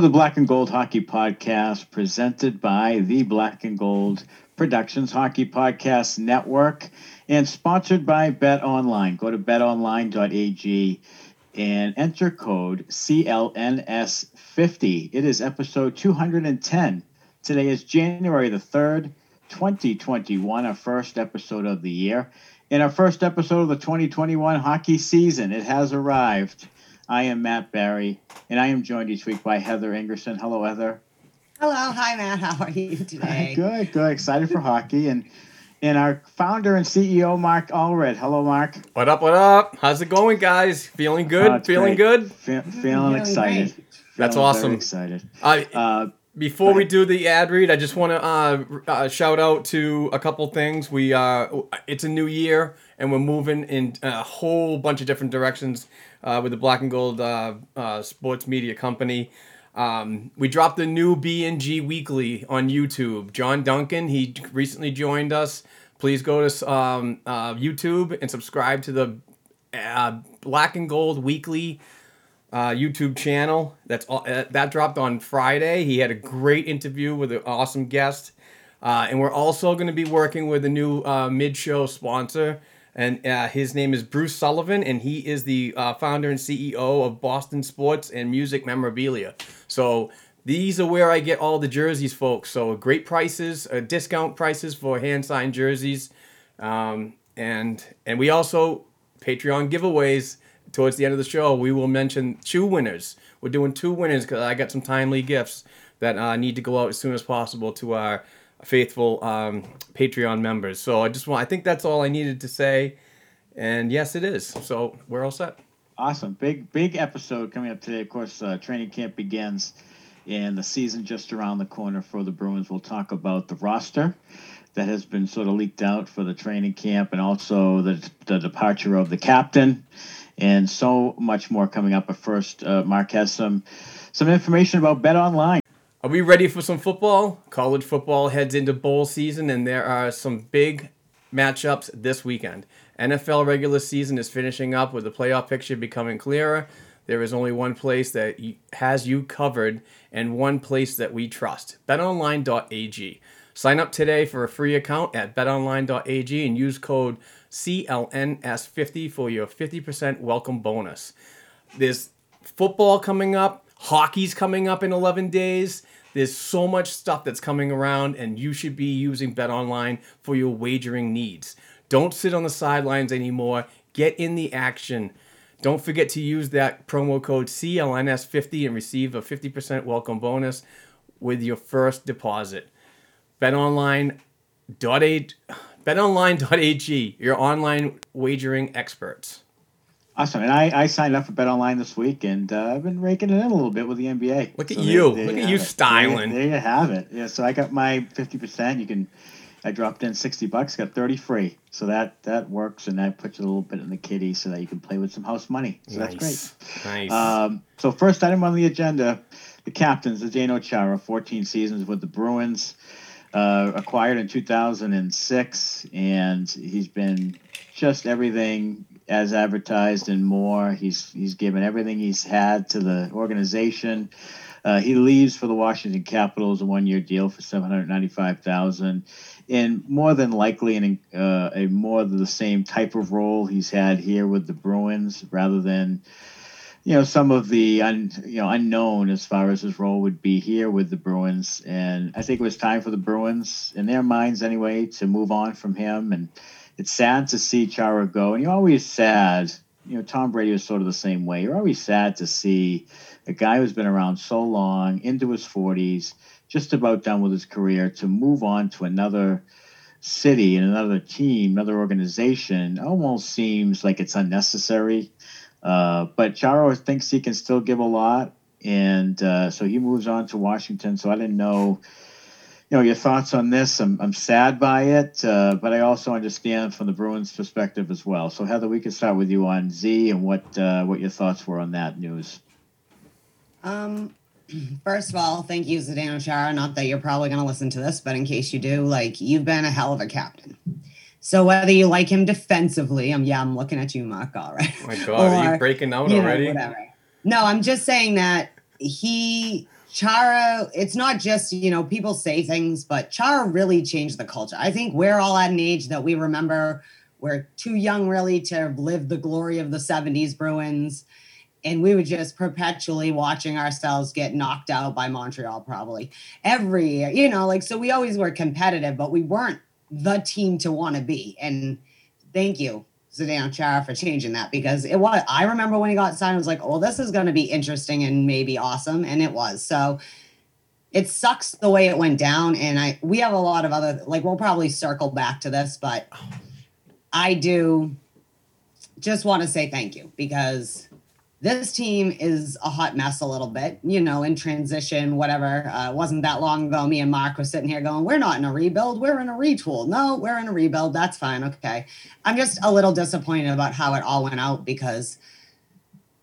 The Black and Gold Hockey Podcast, presented by the Black and Gold Productions Hockey Podcast Network and sponsored by Bet Online. Go to betonline.ag and enter code CLNS50. It is episode 210. Today is January the 3rd, 2021, our first episode of the year. In our first episode of the 2021 hockey season, it has arrived. I am Matt Barry, and I am joined each week by Heather Ingerson. Hello, Heather. Hello, hi Matt. How are you today? Good, good. Excited for hockey, and and our founder and CEO Mark Allred. Hello, Mark. What up? What up? How's it going, guys? Feeling good? Oh, Feeling great. good? Fe- feeling Feeling excited. great. That's Feeling awesome. Very excited. Uh, Uh, before we do the ad read, I just want to uh, uh, shout out to a couple things. We uh, it's a new year, and we're moving in a whole bunch of different directions uh, with the Black and Gold uh, uh, Sports Media Company. Um, we dropped the new B&G Weekly on YouTube. John Duncan, he recently joined us. Please go to um, uh, YouTube and subscribe to the Black and Gold Weekly uh, YouTube channel. That's all, uh, that dropped on Friday. He had a great interview with an awesome guest, uh, and we're also going to be working with a new mid-show sponsor, and uh, his name is Bruce Sullivan, and he is the uh, founder and CEO of Boston Sports and Music Memorabilia. So. These are where I get all the jerseys, folks. So great prices, uh, discount prices for hand signed jerseys, um, and and we also Patreon giveaways towards the end of the show. We will mention two winners. We're doing two winners because I got some timely gifts that uh, need to go out as soon as possible to our faithful um, Patreon members. So I just want I think that's all I needed to say. And yes, it is. So we're all set. awesome. Big, big episode coming up today. Of course, uh, training camp begins, and the season just around the corner for the Bruins. We'll talk about the roster that has been sort of leaked out for the training camp, and also the the departure of the captain, and so much more coming up. But first, uh, Mark has some some information about Bet Online. Are we ready for some football? College football heads into bowl season, and there are some big matchups this weekend. NFL regular season is finishing up with the playoff picture becoming clearer. There is only one place that has you covered and one place that we trust betonline.ag. Sign up today for a free account at betonline.ag and use code CLNS50 for your 50% welcome bonus. There's football coming up, hockey's coming up in 11 days. There's so much stuff that's coming around, and you should be using Bet Online for your wagering needs. Don't sit on the sidelines anymore. Get in the action. Don't forget to use that promo code CLNS50 and receive a 50% welcome bonus with your first deposit. BetOnline.ag, betonline.ag, your online wagering experts. Awesome. And I, I signed up for Bet Online this week, and uh, I've been raking it in a little bit with the NBA. Look at So you. there Look at you it. styling. There, there you have it. Yeah. So I got my fifty percent. You can. I dropped in sixty bucks, got thirty free. So that that works, and that puts you a little bit in the kitty, so that you can play with some house money. So that's great. Nice. Um, so first item on the agenda, the captains, Zdeno Chara, 14 seasons with the Bruins, uh, acquired in 2006, and he's been just everything as advertised and more. He's he's given everything he's had to the organization. Uh, he leaves for the Washington Capitals, a one-year deal for seven hundred ninety-five thousand, and more than likely, in uh, a more of the same type of role he's had here with the Bruins, rather than you know some of the un, you know unknown as far as his role would be here with the Bruins, and I think it was time for the Bruins, in their minds anyway, to move on from him. And it's sad to see Chara go, and you're always sad. You know, Tom Brady was sort of the same way. You're always sad to see a guy who's been around so long, into his 40s, just about done with his career, to move on to another city and another team, another organization, almost seems like it's unnecessary. Uh, but Chara thinks he can still give a lot, and uh, so he moves on to Washington. So I didn't know, know, your thoughts on this. I'm, I'm sad by it, uh, but I also understand from the Bruins' perspective as well. So Heather, we can start with you on Z and what uh, what your thoughts were on that news. Um, first of all, thank you, Zdeno Chara. Not that you're probably going to listen to this, but in case you do, like you've been a hell of a captain. So whether you like him defensively, I'm yeah, I'm looking at you, Mark. All right. Oh my God, are you breaking out you know, already? whatever. No, I'm just saying that he Chara. It's not just you know people say things, but Chara really changed the culture. I think we're all at an age that we remember we're too young really to live the glory of the 70s Bruins and we were just perpetually watching ourselves get knocked out by Montreal probably every year. You know, like so we always were competitive, but we weren't the team to want to be. And thank you, Zdeno Chara, for changing that because it was. I remember when he got signed, I was like, "Oh, this is going to be interesting and maybe awesome," and it was. So it sucks the way it went down, and I we have a lot of other like we'll probably circle back to this, but I do just want to say thank you because this team is a hot mess a little bit, you know, in transition, whatever. Uh, wasn't that long ago. Me and Mark were sitting here going, We're not in a rebuild, we're in a retool. No, we're in a rebuild. That's fine. Okay. I'm just a little disappointed about how it all went out because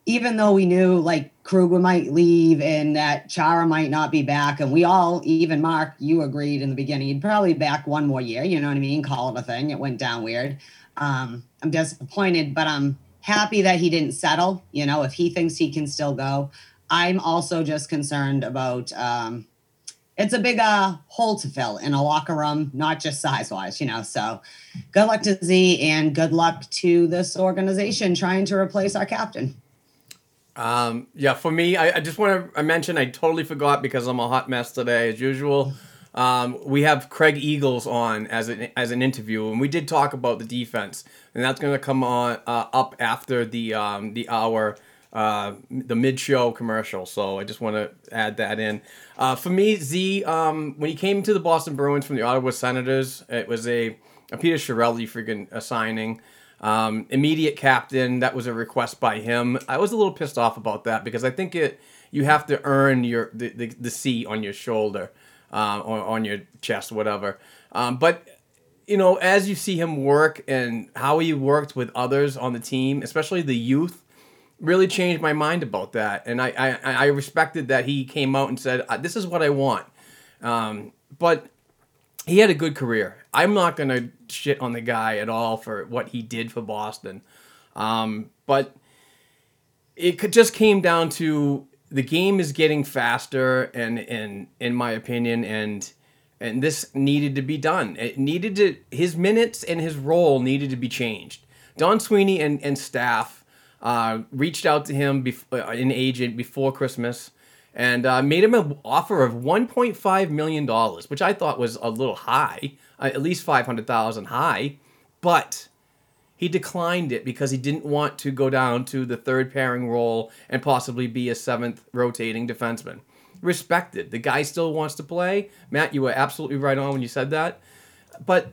even though we knew like Kruger might leave and that Chara might not be back, and we all, even Mark, you agreed in the beginning, he'd probably back one more year, you know what I mean? Call it a thing. It went down weird. Um, I'm disappointed, but I'm happy that he didn't settle. You know, if he thinks he can still go, I'm also just concerned about um, it's a big uh, hole to fill in a locker room, not just size wise, you know. So good luck to Z and good luck to this organization trying to replace our captain. Um, yeah, for me, I, I just want to mention I totally forgot because I'm a hot mess today, as usual. Um, we have Craig Eagles on as an as an interview, and we did talk about the defense, and that's to come on uh, up after the um, the hour uh, the mid show commercial. So I just want to add that in. Uh, for me, Z, um, when he came to the Boston Bruins from the Ottawa Senators, it was a, a Peter Chiarelli freaking a signing. Um, immediate captain. That was a request by him. I was a little pissed off about that because I think it you have to earn your the, the, the seat on your shoulder, uh, or on your chest, whatever. Um, but you know, as you see him work and how he worked with others on the team, especially the youth, really changed my mind about that. And I I, I respected that he came out and said, "This is what I want." Um, but he had a good career. I'm not gonna shit on the guy at all for what he did for Boston, um, but it could, just came down to the game is getting faster, and and in my opinion, and and this needed to be done. It needed to his minutes and his role needed to be changed. Don Sweeney and and staff uh, reached out to him, bef- uh, an agent, before Christmas and uh, made him an offer of 1.5 million dollars, which I thought was a little high, uh, at least 500,000 high, but he declined it because he didn't want to go down to the third pairing role and possibly be a seventh rotating defenseman. Respected. The guy still wants to play. Matt, you were absolutely right on when you said that. But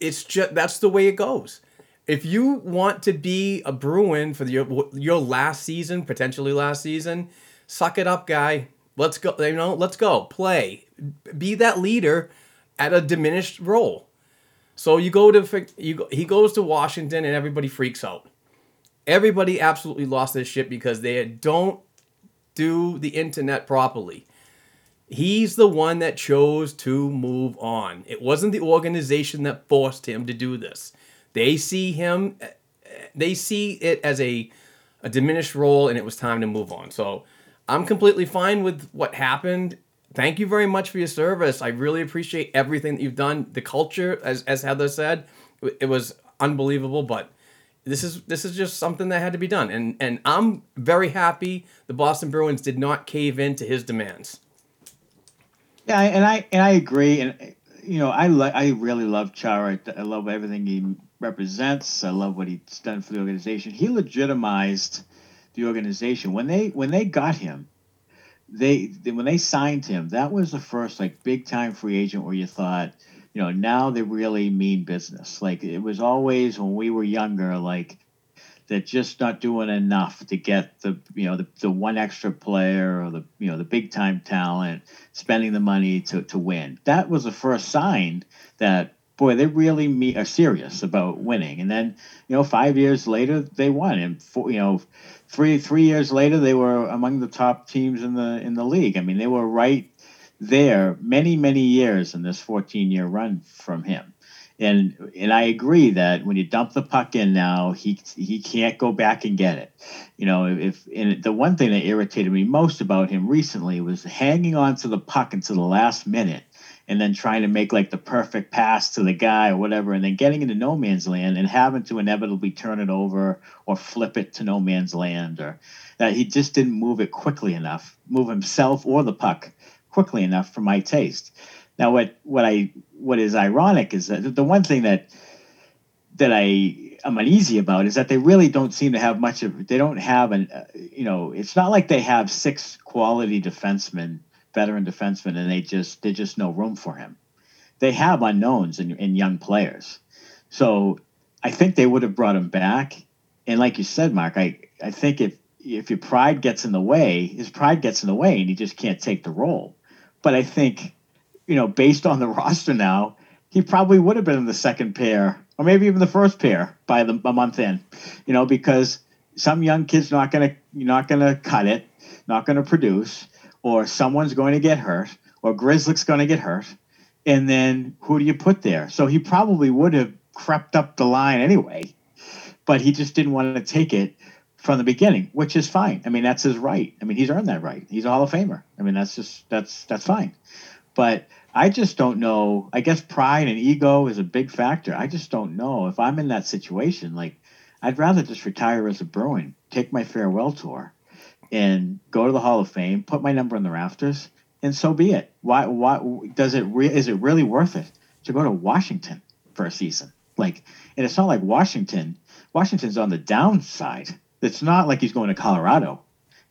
it's just that's the way it goes. if you want to be a Bruin for the, your your last season, potentially last season, suck it up, guy. Let's go. You know, let's go play. Be that leader at a diminished role. So you go to you he goes to Washington and everybody freaks out. Everybody absolutely lost their shit because they don't do the internet properly. He's the one that chose to move on. It wasn't the organization that forced him to do this. They see him, they see it as a, a diminished role, and it was time to move on. So I'm completely fine with what happened. Thank you very much for your service. I really appreciate everything that you've done. The culture, as, as Heather said, it was unbelievable, but this is this is just something that had to be done and and I'm very happy the Boston Bruins did not cave in to his demands. Yeah, and I and I agree, and you know, I like I really love Chara. I love everything he represents. I love what he's done for the organization. He legitimized the organization when they when they got him. They when they signed him, that was the first like big time free agent where you thought, you know, now they really mean business. Like it was always when we were younger, like they're just not doing enough to get the you know the, the one extra player or the you know the big time talent spending the money to, to win. That was the first sign that boy they really me- are serious about winning. And then you know five years later they won. And four, you know three three years later they were among the top teams in the in the league. I mean they were right there many many years in this 14 year run from him and and I agree that when you dump the puck in now, he he can't go back and get it. You know, if and the one thing that irritated me most about him recently was hanging on to the puck until the last minute and then trying to make like the perfect pass to the guy or whatever, and then getting into no man's land and having to inevitably turn it over or flip it to no man's land, or that he just didn't move it quickly enough, move himself or the puck quickly enough for my taste. Now, what what I what is ironic is that the one thing that that I am uneasy about is that they really don't seem to have much of. They don't have an. Uh, you know, it's not like they have six quality defensemen, veteran defensemen, and they just there's just no room for him. They have unknowns and, and young players, so I think they would have brought him back. And like you said, Mark, I I think if if your pride gets in the way, his pride gets in the way, and he just can't take the role. But I think you know, based on the roster now, he probably would have been in the second pair or maybe even the first pair by the a month in, you know, because some young kid's not gonna not gonna cut it, not gonna produce, or someone's going to get hurt, or Grzelcyk's going to get hurt, and then who do you put there? So he probably would have crept up the line anyway, but he just didn't want to take it from the beginning, which is fine. I mean, that's his right. I mean, he's earned that right. He's a Hall of Famer. I mean, that's just that's that's fine. But I just don't know. I guess pride and ego is a big factor. I just don't know if I'm in that situation. Like, I'd rather just retire as a Bruin, take my farewell tour, and go to the Hall of Fame, put my number in the rafters, and so be it. Why? Why does it? Re- is it really worth it to go to Washington for a season? Like, and it's not like Washington. Washington's on the downside. It's not like he's going to Colorado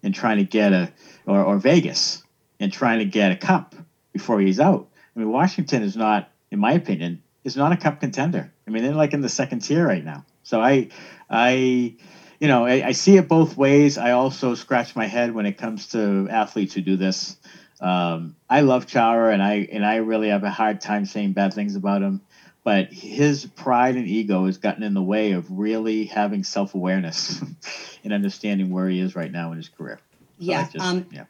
and trying to get a or, or Vegas and trying to get a cup before he's out. I mean, Washington is not, in my opinion, is not a cup contender. I mean, they're like in the second tier right now. So I, I, you know, I, I see it both ways. I also scratch my head when it comes to athletes who do this. Um, I love Chara, and I and I really have a hard time saying bad things about him. But his pride and ego has gotten in the way of really having self awareness and understanding where he is right now in his career. So yeah. just, um, yeah.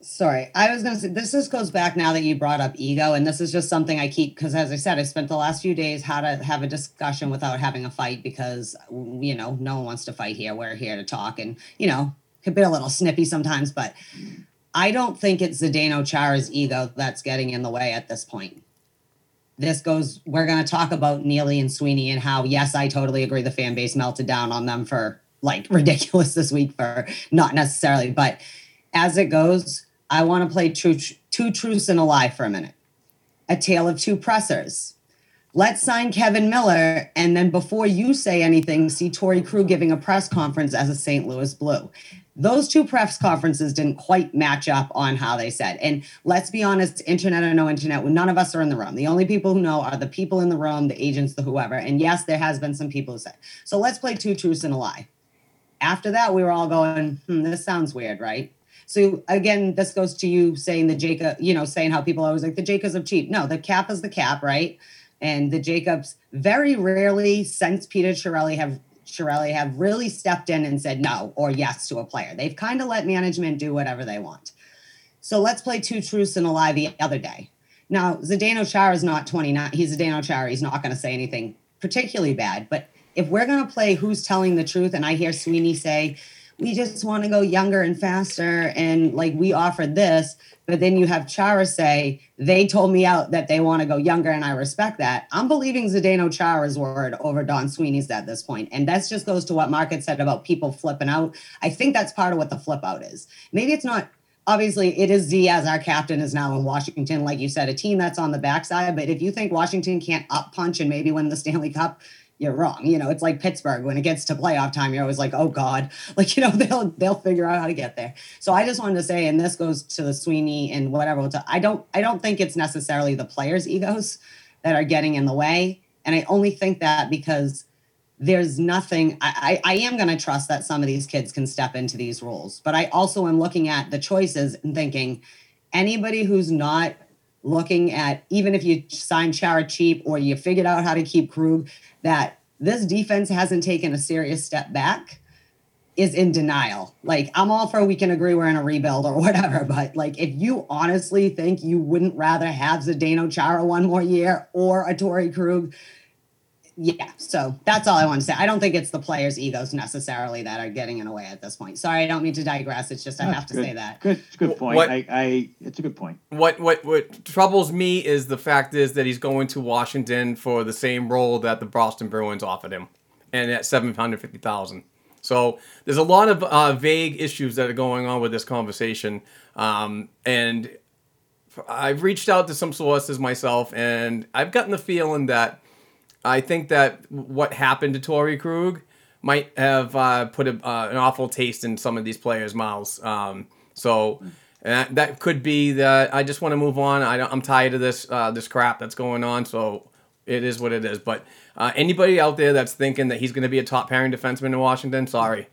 Sorry, I was going to say this just goes back now that you brought up ego, and this is just something I keep because, as I said, I spent the last few days how to have a discussion without having a fight because you know no one wants to fight here. We're here to talk, and you know could be a little snippy sometimes, but I don't think it's Zdeno Chara's ego that's getting in the way at this point. This goes. We're going to talk about Neely and Sweeney and how yes, I totally agree. The fan base melted down on them for like ridiculous this week for not necessarily, but as it goes I want to play two, two truths and a lie for a minute. A tale of two pressers. Let's sign Kevan Miller. And then before you say anything, see Torey Krug giving a press conference as a St. Louis Blue. Those two press conferences didn't quite match up on how they said. And let's be honest, internet or no internet, none of us are in the room. The only people who know are the people in the room, the agents, the whoever. And yes, there has been some people who said. So let's play two truths and a lie. After that, we were all going, hmm, this sounds weird, right? So again, this goes to you saying the Jacob, you know, saying how people always like the Jacobs of cheap. No, the cap is the cap, right? And the Jacobs very rarely since Peter Chiarelli have Chiarelli have really stepped in and said no or yes to a player. They've kind of let management do whatever they want. So let's play two truths and a lie the other day. Now, Zdeno Chara is not 29. He's Zdeno Chara. He's not going to say anything particularly bad. But if we're going to play who's telling the truth, and I hear Sweeney say, we just want to go younger and faster, and like we offered this, but then you have Chara say, they told me out that they want to go younger, and I respect that. I'm believing Zdeno Chara's word over Don Sweeney's at this. And that just goes to what Mark had said about people flipping out. I think that's part of what the flip out is. Maybe it's not obviously it is Z as our captain is now in Washington, like you said, a team that's on the backside. But if you think Washington can't up punch and maybe win the Stanley Cup, you're wrong. You know, it's like Pittsburgh when it gets to playoff time, you're always like, oh God, like you know they'll they'll figure out how to get there. So I just wanted to say, and this goes to the Sweeney and whatever. I don't I don't think it's necessarily the players' egos that are getting in the way, and I only think that because there's nothing. I I, I am going to trust that some of these kids can step into these roles, but I also am looking at the choices and thinking anybody who's not looking at even if you sign Chara cheap or you figured out how to keep Krug, that this defense hasn't taken a serious step back is in denial. Like I'm all for we can agree we're in a rebuild or whatever, but like if you honestly think you wouldn't rather have Zdeno Chara one more year or a Torey Krug yeah, so that's all I want to say. I don't think it's the players' egos necessarily that are getting in the way at this point. Sorry, I don't mean to digress. It's just I have to good, say that. Good, good point. What- I, I, it's a good point. What what what troubles me is the fact is that he's going to Washington for the same role that the Boston Bruins offered him, and at seven hundred fifty thousand. So there's a lot of uh, vague issues that are going on with this conversation, um, and I've reached out to some sources myself, and I've gotten the feeling that I think that what happened to Torey Krug might have uh, put a, uh, an awful taste in some of these players' mouths. Um, so and that, that could be that I just want to move on. I I'm tired of this uh, this crap that's going on. So it is what it is. But uh, anybody out there that's thinking that he's going to be a top pairing defenseman in Washington, sorry.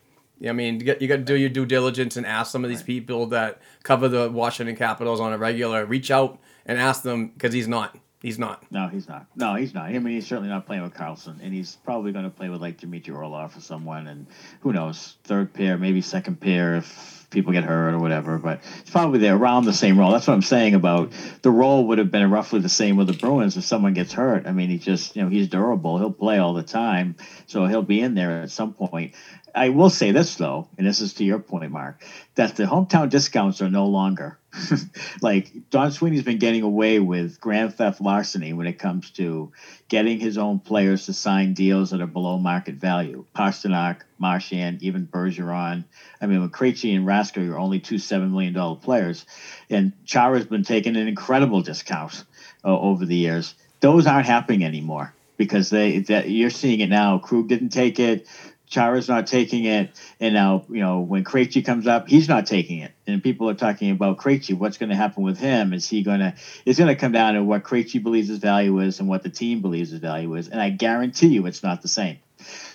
I mean, you got, you got to do your due diligence and ask some of these people that cover the Washington Capitals on a regular. Reach out and ask them because he's not. He's not. No, he's not. No, he's not. I mean, he's certainly not playing with Carlson, and he's probably going to play with like Dmitry Orlov or someone, and who knows, third pair, maybe second pair if people get hurt or whatever. But it's probably there around the same role. That's what I'm saying about the role would have been roughly the same with the Bruins if someone gets hurt. I mean, he just you know he's durable. He'll play all the time, so he'll be in there at some point. I will say this though, and this is to your point, Mark, that the hometown discounts are no longer. like Don Sweeney's been getting away with grand theft larceny when it comes to getting his own players to sign deals that are below market value. Pastrnak, Marchand, even Bergeron. I mean, when Krejci and Rasker are only two seven million dollar players, and Chara's been taking an incredible discount uh, over the years. Those aren't happening anymore because they that you're seeing it now. Krug didn't take it. Chara's not taking it, and now you know when Krejci comes up, he's not taking it, and people are talking about Krejci. What's going to happen with him? Is he going to? It's going to come down to what Krejci believes his value is and what the team believes his value is, and I guarantee you, it's not the same.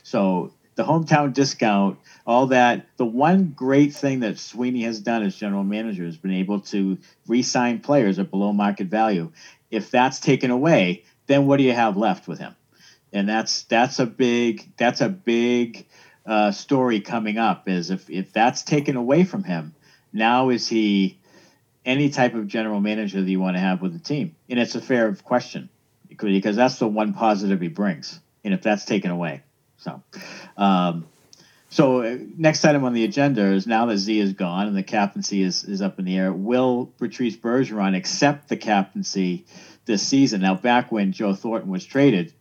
So the hometown discount, all that. The one great thing that Sweeney has done as general manager has been able to re-sign players at below market value. If that's taken away, then what do you have left with him? And that's that's a big that's a big uh, story coming up. Is if if that's taken away from him, now is he any type of general manager that you want to have with the team? And it's a fair question because that's the one positive he brings. And if that's taken away, so. Um, so uh, next item on the agenda is now that Z is gone and the captaincy is, is up in the air. Will Patrice Bergeron accept the captaincy this season? Now, back when Joe Thornton was traded,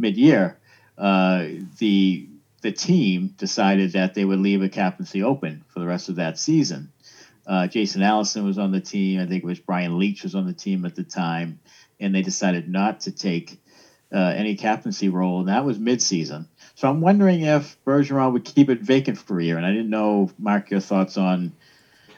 mid-year, uh, the the team decided that they would leave a captaincy open for the rest of that season. Uh, Jason Allison was on the team. I think it was Brian Leetch was on the team at the time, and they decided not to take uh, any captaincy role, and that was mid-season. So I'm wondering if Bergeron would keep it vacant for a year. And I didn't know, Mark, your thoughts on.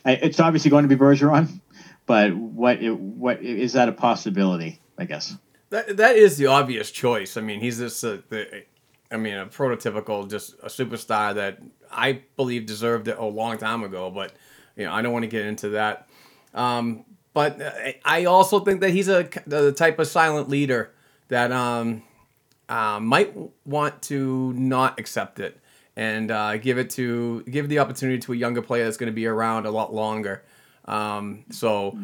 It's obviously going to be Bergeron, but what what is that a possibility? I guess that that is the obvious choice. I mean, he's this. Uh, the, I mean, a prototypical, just a superstar that I believe deserved it a long time ago. But you know, I don't want to get into that. Um, but I also think that he's a the type of silent leader that um, uh, might want to not accept it and uh, give it to give the opportunity to a younger player that's going to be around a lot longer. Um, so.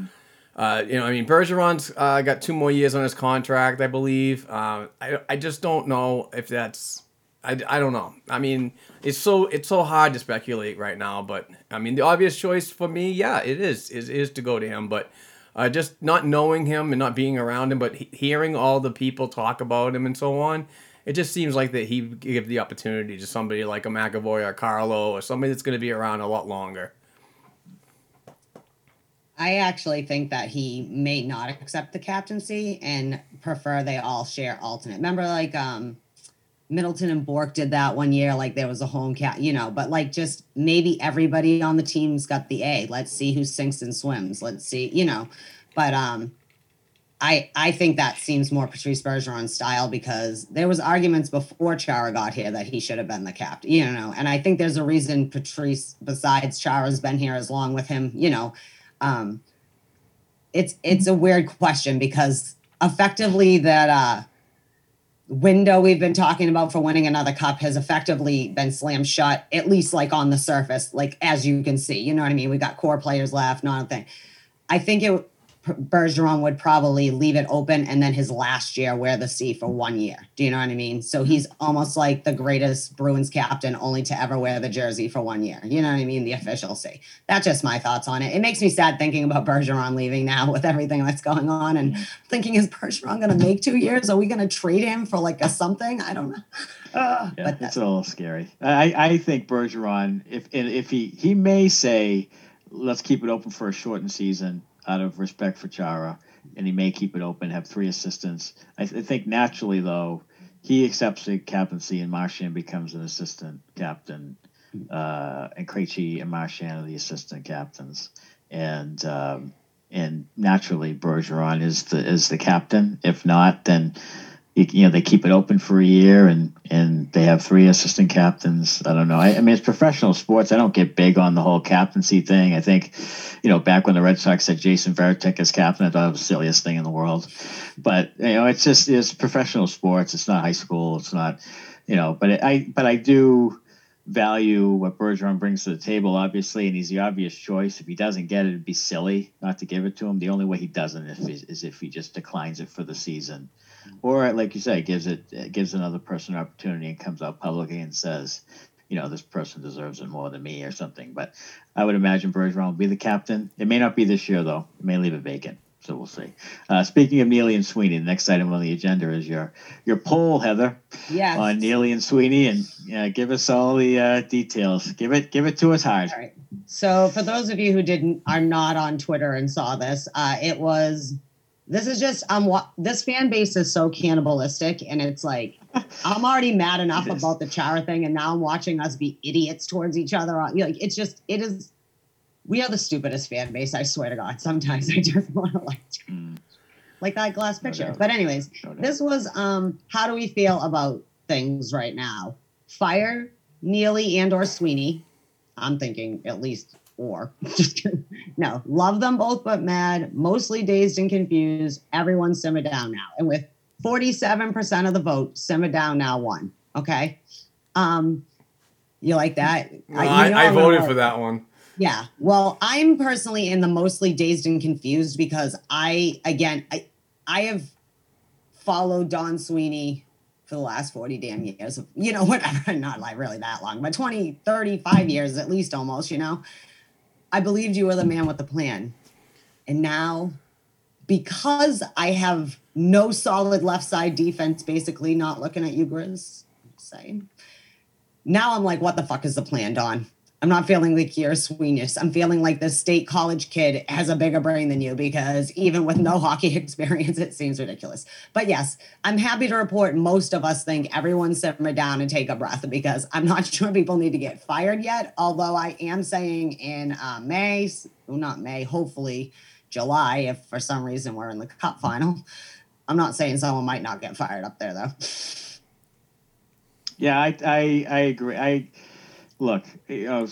Uh, you know, I mean, Bergeron's uh, got two more years on his contract, I believe. Uh, I, I just don't know if that's. I, I don't know. I mean, it's so it's so hard to speculate right now. But I mean, the obvious choice for me, yeah, it is is is to go to him. But uh, just not knowing him and not being around him, but he, hearing all the people talk about him and so on, it just seems like that he give the opportunity to somebody like a McAvoy or Carlo or somebody that's going to be around a lot longer. I actually think that he may not accept the captaincy and prefer they all share alternate. Remember, like um, Middleton and Bourque did that one year, like there was a home cat, you know, but like just maybe everybody on the team's got the A. Let's see who sinks and swims. Let's see, you know. But um I I think that seems more Patrice Bergeron style because there was arguments before Chara got here that he should have been the captain, you know. And I think there's a reason Patrice, besides Chara's been here as long with him, you know. Um it's it's a weird question because effectively that uh window we've been talking about for winning another cup has effectively been slammed shut, at least like on the surface, like as you can see. You know what I mean? We got core players left, not a thing. I think it Bergeron would probably leave it open and then his last year wear the C for one year. Do you know what I mean? So he's almost like the greatest Bruins captain only to ever wear the jersey for one year. You know what I mean? The official C. That's just my thoughts on it. It makes me sad thinking about Bergeron leaving now with everything that's going on and thinking is Bergeron going to make two years? Are we going to trade him for like a something? I don't know. Uh, yeah, but it's a little scary. I, I think Bergeron, if if he he may say, let's keep it open for a shortened season out of respect for Chara, and he may keep it open, have three assistants. I, th- I think naturally, though, he accepts the captaincy and Marchand becomes an assistant captain, uh, and Krejci and Marchand are the assistant captains, and um, and naturally Bergeron is the is the captain. If not, then you, know they keep it open for a year and and they have three assistant captains. I don't know. I, I, mean it's professional sports. I don't get big on the whole captaincy thing. I think you know back when the red sox had jason varitek as captain i thought it was the silliest thing in the world. But you know it's just it's professional sports. It's not high school. It's not you know but it, i but i do value what Bergeron brings to the table, obviously, and he's the obvious choice. If he doesn't get it, it'd be silly not to give it to him. The only way he doesn't is, is if he just declines it for the season or like you say, gives it, it gives another person an opportunity and comes out publicly and says, you know, this person deserves it more than me or something. But I would imagine Bergeron will be the captain. It may not be this year though. It may leave it vacant. So we'll see. Uh, speaking of Neely and Sweeney, the next item on the agenda is your your poll, Heather. Yes. On Neely and Sweeney, and uh, give us all the uh, details. Give it give it to us hard. All right. So for those of you who didn't are not on Twitter and saw this, uh, it was this is just I'm this fan base is so cannibalistic, and it's like I'm already mad enough about the Chara thing, and now I'm watching us be idiots towards each other. Like it's just it is. We are the stupidest fan base. I swear to God. Sometimes I just want to like mm. like that glass picture. No but anyways, no this was um how do we feel about things right now? Fire Neely and or Sweeney. I'm thinking at least or just no, love them both but mad, mostly dazed and confused. Everyone simmer down now. And with 47% of the vote, simmer down now won. Okay. Um, you like that? I, you know I, I voted for that one. Yeah. Well, I'm personally in the mostly dazed and confused because I, again, I, I have followed Don Sweeney for the last 40 damn years. You know, whatever, not like really that long, but 20, 35 years at least almost, you know. I believed you were the man with the plan. And now, because I have no solid left side defense, basically not looking at you, Grizz, saying. Now I'm like, what the fuck is the plan, Don? I'm not feeling like you're Sweeney. I'm feeling like the state college kid has a bigger brain than you because even with no hockey experience, it seems ridiculous. But yes, I'm happy to report most of us think everyone simmer down and take a breath because I'm not sure people need to get fired yet. Although I am saying in uh, May, well, not May, hopefully July, if for some reason we're in the cup final. I'm not saying someone might not get fired up there though. Yeah, I I, I agree. I look, you know,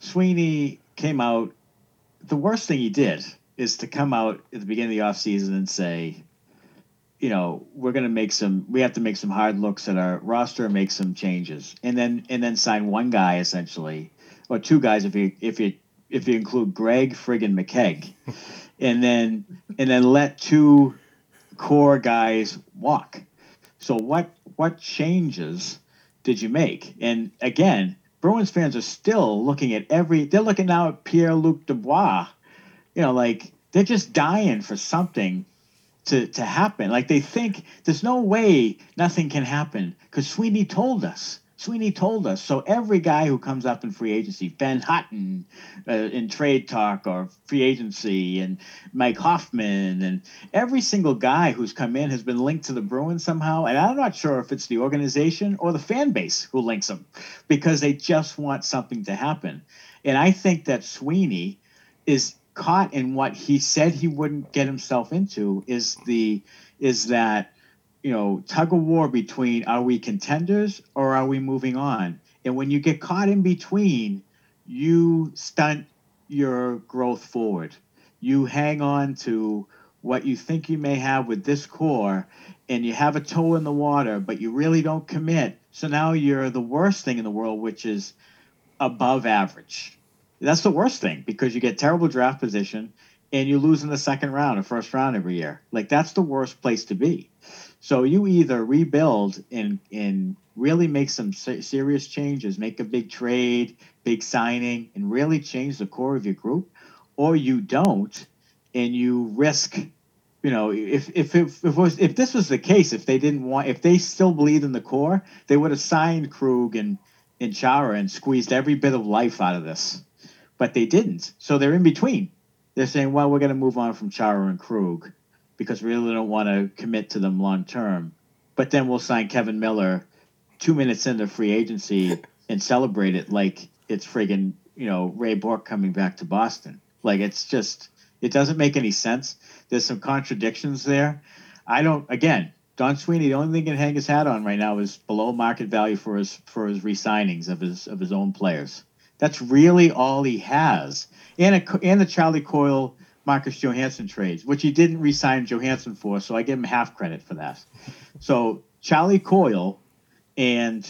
Sweeney came out. The worst thing he did is to come out at the beginning of the offseason and say, you know, we're going to make some, we have to make some hard looks at our roster, and make some changes, and then and then sign one guy essentially, or two guys if you if you if you include Greg friggin' McKegg, and then and then let two core guys walk. So what what changes did you make? And again, Bruins fans are still looking at every. They're looking now at Pierre Luc Dubois. You know, like they're just dying for something to to happen. Like they think there's no way nothing can happen because Sweeney told us. Sweeney told us. So every guy who comes up in free agency, Ben Hutton uh, in trade talk or free agency, and Mike Hoffman, and every single guy who's come in has been linked to the Bruins somehow. And I'm not sure if it's the organization or the fan base who links them because they just want something to happen. And I think that Sweeney is caught in what he said he wouldn't get himself into is the is that you know, tug of war between are we contenders or are we moving on? And when you get caught in between, you stunt your growth forward. You hang on to what you think you may have with this core and you have a toe in the water, but you really don't commit. So now you're the worst thing in the world, which is above average. That's the worst thing because you get terrible draft position and you lose in the second round or first round every year. Like that's the worst place to be. So you either rebuild and and really make some serious changes, make a big trade, big signing, and really change the core of your group, or you don't, and you risk. You know, if if if, if, was, if this was the case, if they didn't want, if they still believed in the core, they would have signed Krug and and Chara and squeezed every bit of life out of this, but they didn't. So they're in between. They're saying, well, we're going to move on from Chara and Krug because we really don't want to commit to them long term. But then we'll sign Kevan Miller two minutes into free agency and celebrate it like it's friggin' you know Ray Bourque coming back to Boston. Like it's just it doesn't make any sense. There's some contradictions there. I don't. Again, Don Sweeney. The only thing he can hang his hat on right now is below market value for his for his re-signings of his of his own players. That's really all he has. And a, and the Charlie Coyle Marcus Johansson trades, which he didn't re-sign Johansson for, so I give him half credit for that. So Charlie Coyle and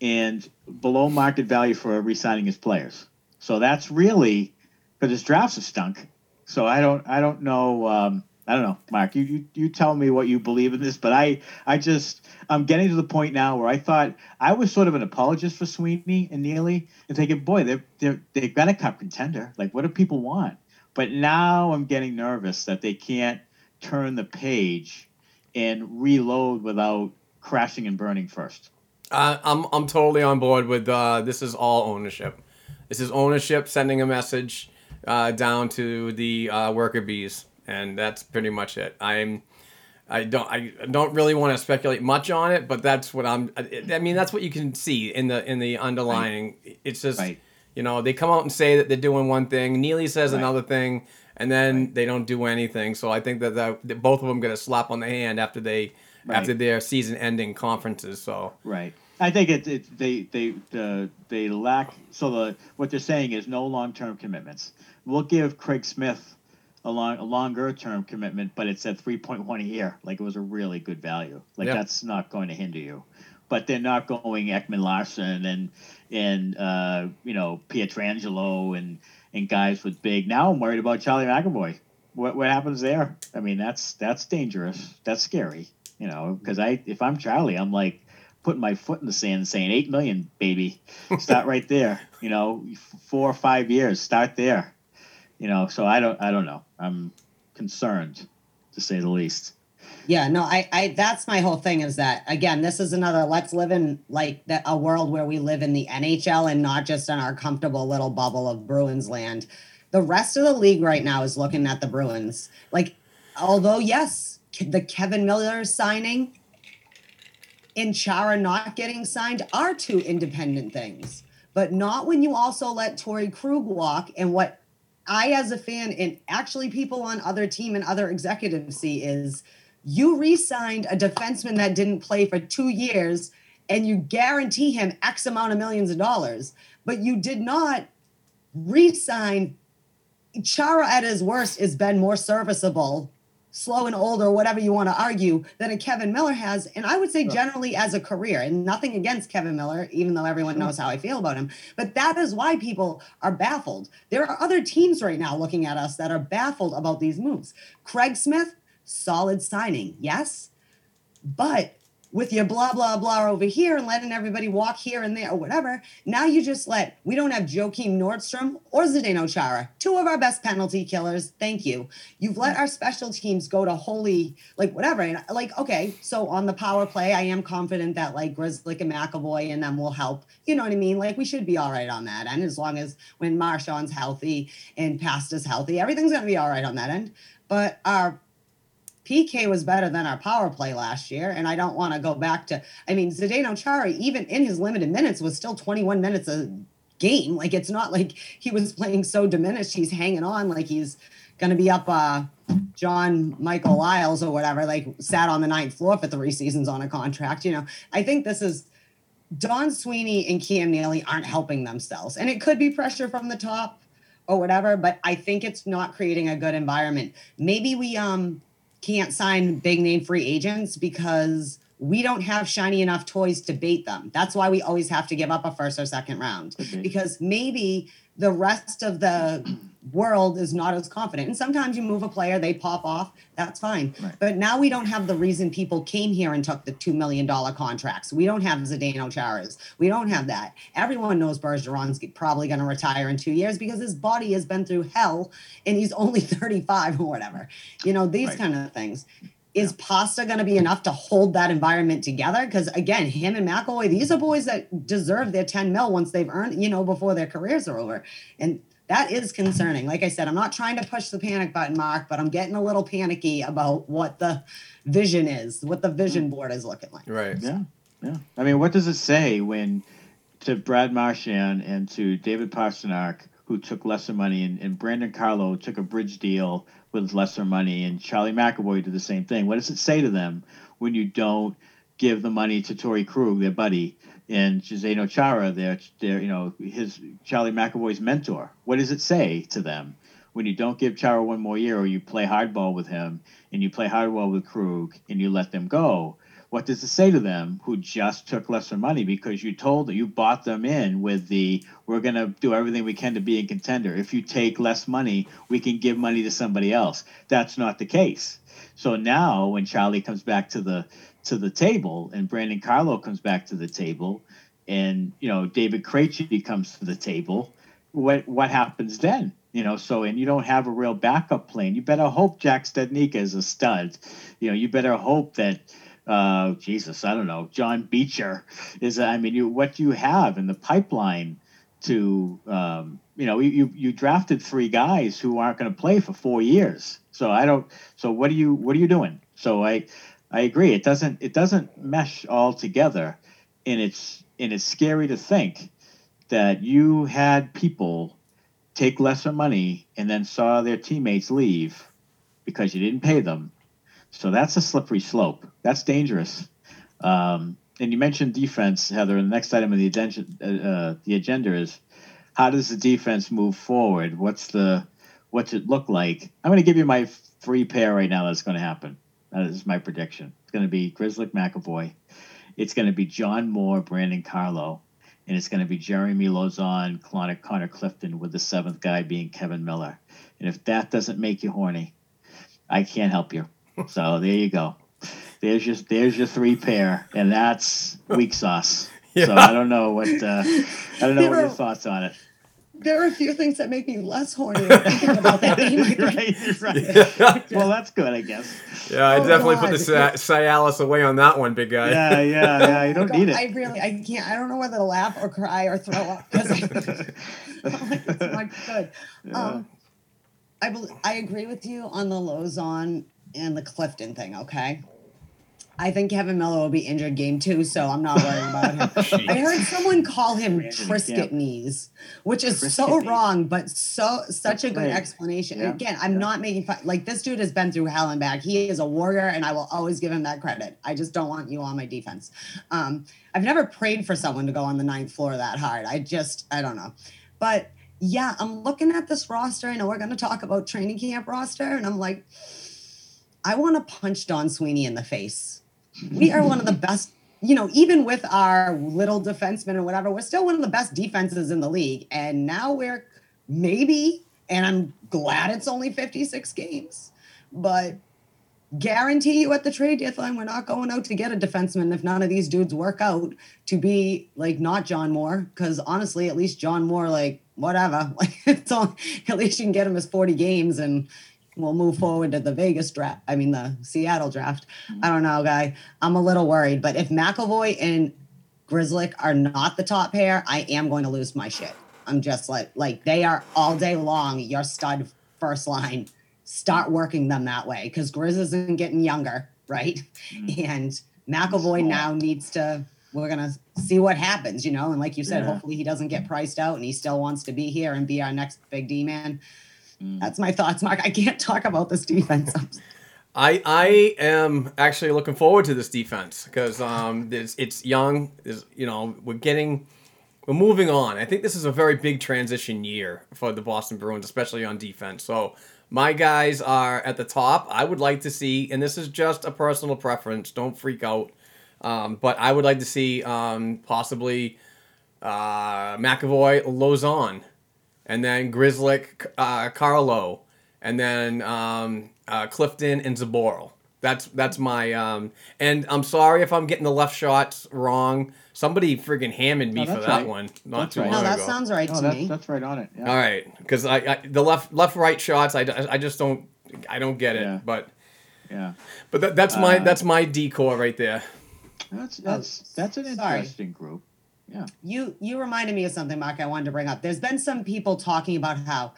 and below market value for re-signing his players. So that's really because his drafts have stunk. So I don't I don't know um, I don't know, Mark. You, you you tell me what you believe in this, but I I just I'm getting to the point now where I thought I was sort of an apologist for Sweeney and Neely and thinking, boy, they're they they've got a cup contender. Like, what do people want? But now I'm getting nervous that they can't turn the page and reload without crashing and burning first. Uh, I'm I'm totally on board with uh, this is all ownership. This is ownership sending a message uh, down to the uh, worker bees, and that's pretty much it. I'm I don't I don't really want to speculate much on it, but that's what I'm. I mean, that's what you can see in the in the underlying. Right. It's just. Right you know, they come out and say that they're doing one thing. Neely says right. another thing, and then right. they don't do anything. So I think that, that, that both of them get a slap on the hand after they right. after their season-ending conferences. So right. I think it, it they they uh, they lack. So the what they're saying is no long-term commitments. We'll give Craig Smith a long a longer term commitment, but it's at three point one a year. Like it was a really good value. Like yeah. that's not going to hinder you but they're not going Ekman Larsson and and uh, you know Pietrangelo and and guys with big. Now I'm worried about Charlie McAvoy. What what happens there? I mean, that's that's dangerous. That's scary. You know, because I if I'm Charlie, I'm like putting my foot in the sand saying eight million, baby. Start right there. You know, four or five years. Start there. You know, so I don't I don't know. I'm concerned to say the least. Yeah, no, I, I, that's my whole thing is that again, this is another. Let's live in like the, a world where we live in the NHL and not just in our comfortable little bubble of Bruins land. The rest of the league right now is looking at the Bruins. Like, although yes, the Kevan Miller signing and Chara not getting signed are two independent things, but not when you also let Torey Krug walk. And what I, as a fan, and actually people on other team and other executives see is you re-signed a defenseman that didn't play for two years and you guarantee him X amount of millions of dollars, but you did not re-sign Chara at his worst has been more serviceable slow and old or whatever you want to argue than a Kevan Miller has. And I would say generally as a career, and nothing against Kevan Miller, even though everyone knows how I feel about him. But that is why people are baffled. There are other teams right now looking at us that are baffled about these moves. Craig Smith, solid signing, yes. But with your blah blah blah over here and letting everybody walk here and there or whatever. Now you just let we don't have Joakim Nordstrom or Zdeno Chara, two of our best penalty killers. Thank you. You've let our special teams go to holy like whatever. And like okay, so on the power play, I am confident that like Grizzly and McAvoy and them will help. You know what I mean? Like we should be all right on that end as long as when Marchand's healthy and Pasta's healthy, everything's gonna be all right on that end. But our PK was better than our power play last year, and I don't want to go back to. I mean, Zdeno Chara, even in his limited minutes, was still 21 minutes a game. Like it's not like he was playing so diminished. He's hanging on like he's to be up uh, John Michael Liles or whatever. Like sat on the ninth floor for three seasons on a contract. You know, I think this is Don Sweeney and Cam Neely aren't helping themselves, and it could be pressure from the top or whatever. But I think it's not creating a good environment. Maybe we um can't sign big name free agents because we don't have shiny enough toys to bait them. That's why we always have to give up a first or second round mm-hmm. because maybe the rest of the world is not as confident. And sometimes you move a player, they pop off, that's fine. Right. But now we don't have the reason people came here and took the $2 million contracts. We don't have Zdeno Charas. We don't have that. Everyone knows Bergeron's probably going to retire in two years because his body has been through hell and he's only 35 or whatever. You know, these Right. kind of things. Is pasta going to be enough to hold that environment together? Because again, him and McAvoy, these are boys that deserve their 10 mil once they've earned, you know, before their careers are over. And that is concerning. Like I said, I'm not trying to push the panic button, Mark, but I'm getting a little panicky about what the vision is, what the vision board is looking like. Right. Yeah, yeah. I mean, what does it say when to Brad Marchand and to David Pastrnak, who took lesser money, and, and Brandon Carlo took a bridge deal with lesser money, and Charlie McAvoy did the same thing? What does it say to them when you don't give the money to Torey Krug, their buddy, and Zdeno Chara, their, their, you know, his Charlie McAvoy's mentor? What does it say to them? When you don't give Chara one more year, or you play hardball with him, and you play hardball with Krug, and you let them go, what does it say to them who just took lesser money because you told them you bought them in with the we're going to do everything we can to be a contender if you take less money we can give money to somebody else that's not the case so now when charlie comes back to the to the table and brandon carlo comes back to the table and you know david Krejci comes to the table what what happens then you know so and you don't have a real backup plan you better hope jack Studnicka is a stud you know you better hope that uh, Jesus, I don't know, John Beecher is. I mean, you what do you have in the pipeline to, um, you know, you you drafted three guys who aren't going to play for four years. So I don't. So what are you what are you doing? So I I agree. It doesn't it doesn't mesh all together, and it's and it's scary to think that you had people take lesser money and then saw their teammates leave because you didn't pay them. So that's a slippery slope. That's dangerous. Um, and you mentioned defense, Heather. And the next item on the agenda, uh, uh, the agenda is how does the defense move forward? What's the what's it look like? I'm going to give you my three pair right now. That's going to happen. That is my prediction. It's going to be Grizzly McAvoy. It's going to be John Moore, Brandon Carlo, and it's going to be Jeremy Lauzon, Connor, Connor Clifton, with the seventh guy being Kevan Miller. And if that doesn't make you horny, I can't help you. So there you go. There's your there's your three pair, and that's weak sauce. So I don't know what uh, I don't know what your thoughts on it. There are a few things that make me less horny thinking about that game. I think. right, right. well, that's good, I guess. Yeah, I Oh, definitely put the God. Cialis away on that one, big guy. Yeah, yeah, yeah. You don't God, need it. I really, I can't. I don't know whether to laugh or cry or throw up because I'm like, it's not good. Um, I bel I agree with you on the Lauzon and the Clifton thing. Okay. I think Kevan Miller will be injured game two, so I'm not worrying about him. I heard someone call him Brandon Trisket Camp. knees, which is Trisket so knees. wrong, but so such a good great. explanation. Yeah, Again, I'm not making fun. Like this dude has been through hell and back. He is a warrior, and I will always give him that credit. I just don't want you on my defense. Um, I've never prayed for someone to go on the ninth floor that hard. I just, I don't know, but yeah, I'm looking at this roster. I know we're going to talk about training camp roster, and I'm like, I want to punch Don Sweeney in the face. We are one of the best, you know, even with our little defensemen or whatever, we're still one of the best defenses in the league. And now we're maybe, and I'm glad it's only 56 games, but guarantee you at the trade deadline, we're not going out to get a defenseman if none of these dudes work out to be like not John Moore. Cause honestly, at least John Moore, like whatever, like it's all, at least you can get him his 40 games and we'll move forward to the Vegas draft. I mean, the Seattle draft. Mm-hmm. I don't know, guy. I'm a little worried, but if McAvoy and Grzelcyk are not the top pair, I am going to lose my shit. I'm just like, like they are all day long, your stud first line. Start working them that way because Grizz isn't getting younger, right? Mm-hmm. And McAvoy now needs to, we're going to see what happens, you know? And like you said, Yeah. hopefully he doesn't get priced out and he still wants to be here and be our next big D man. Mm. That's my thoughts, Mark. I can't talk about this defense. I I am actually looking forward to this defense because um it's, it's young. Is you know we're getting we're moving on. I think this is a very big transition year for the Boston Bruins, especially on defense. So my guys are at the top. I would like to see, and this is just a personal preference. Don't freak out. Um, but I would like to see um, possibly uh, McAvoy, Lauzon, and then Grzelcyk, uh, Carlo, and then um, uh, Clifton and Zboril. That's that's my um, and I'm sorry if I'm getting the left shots wrong. Somebody friggin' hammered me No, for that right. one not That's too right. long no, that ago. sounds right Oh, to that's, me. that's right on it. Yeah. All right, because I, I the left left right shots I, I just don't I don't get it. Yeah. But Yeah. but that, that's my Uh, that's my decor right there. That's that's that's an sorry. interesting group. Yeah. you you reminded me of something, Mark. I wanted to bring up. There's been some people talking about how,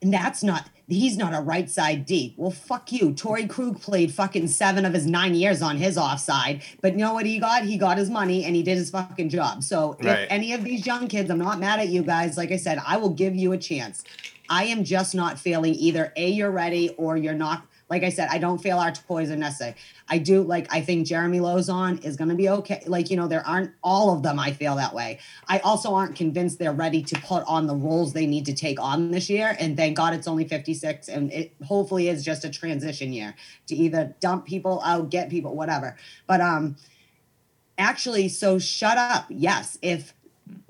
and that's not he's not a right side D. Well, fuck you. Torey Krug played fucking seven of his nine years on his offside, but you know what he got? He got his money and he did his fucking job. So Right. if any of these young kids, I'm not mad at you guys. Like I said, I will give you a chance. I am just not feeling either A, you're ready, or you're not. Like I said, I don't feel our toys are necessary. I do like I think Jeremy Lauzon is gonna be okay. Like, you know, there aren't all of them, I feel that way. I also aren't convinced they're ready to put on the roles they need to take on this year. And thank God it's only 56 and it hopefully is just a transition year to either dump people out, get people, whatever. But um actually, so shut up. Yes, if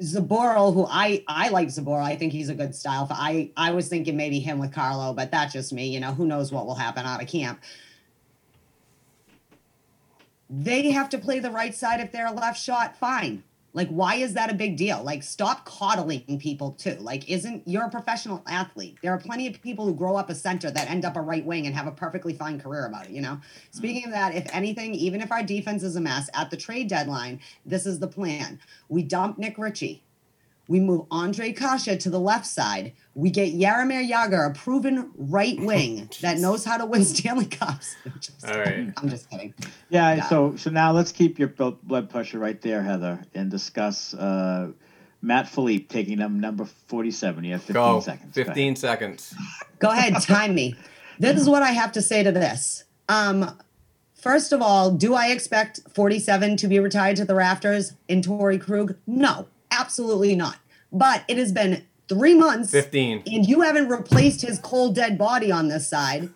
Zboril, who I I like Zboril, I think he's a good style. I I was thinking maybe him with Carlo, but that's just me. You know, who knows what will happen out of camp. They have to play the right side if they're a left shot. Fine. Like, why is that a big deal? Like, stop coddling people too. Like, isn't you're a professional athlete? There are plenty of people who grow up a center that end up a right wing and have a perfectly fine career about it. You know. Mm-hmm. Speaking of that, if anything, even if our defense is a mess at the trade deadline, this is the plan: we dump Nick Ritchie. We move Ondrej Kase to the left side. We get Jaromir Jagr, a proven right wing that knows how to win Stanley Cups. I'm just, All right. I'm just kidding. Yeah, Yeah. so so now let's keep your blood pressure right there, Heather, and discuss uh, Matt Filipe taking them number forty-seven. You have fifteen Go. seconds. Go 15 seconds. Go ahead, time me. This is what I have to say to this. Um, first of all, do I expect 47 to be retired to the rafters in Torey Krug? No, absolutely not. But it has been three months 15. and you haven't replaced his cold dead body on this side.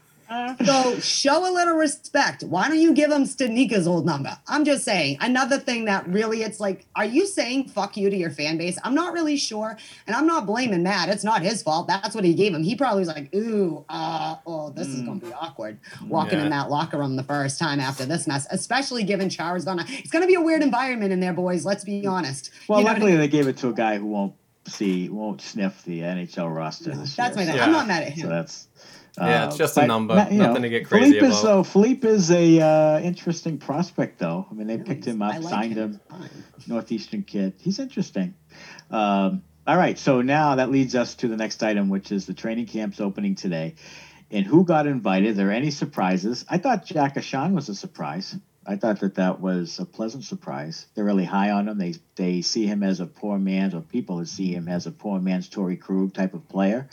So show a little respect. Why don't you give him Stanika's old number? I'm just saying. Another thing that really, it's like, are you saying fuck you to your fan base? I'm not really sure, and I'm not blaming Matt. It's not his fault. That's what he gave him. He probably was like, ooh, uh, oh, this is gonna be awkward walking Yeah. in that locker room the first time after this mess, especially given Chara's gone. It's gonna be a weird environment in there, boys. Let's be honest. Well, You know, luckily they gave it to a guy who won't see, won't sniff the NHL roster this That's my year. thing. Yeah. I'm not mad at him. So him. that's Yeah, it's uh, just a number. ma- you Nothing to get crazy Filipe Is, about. uh, Filipe is a uh, interesting prospect, though. I mean, they Yeah, picked him up, like signed him. him. Northeastern kid. He's interesting. Um, all right, so now that leads us to the next item, which is the training camps opening today. And who got invited? Are there any surprises? I thought Jack Ahcan was a surprise. I thought that that was a pleasant surprise. They're really high on him. They they see him as a poor man's, or people see him as a poor man's Torey Krug type of player.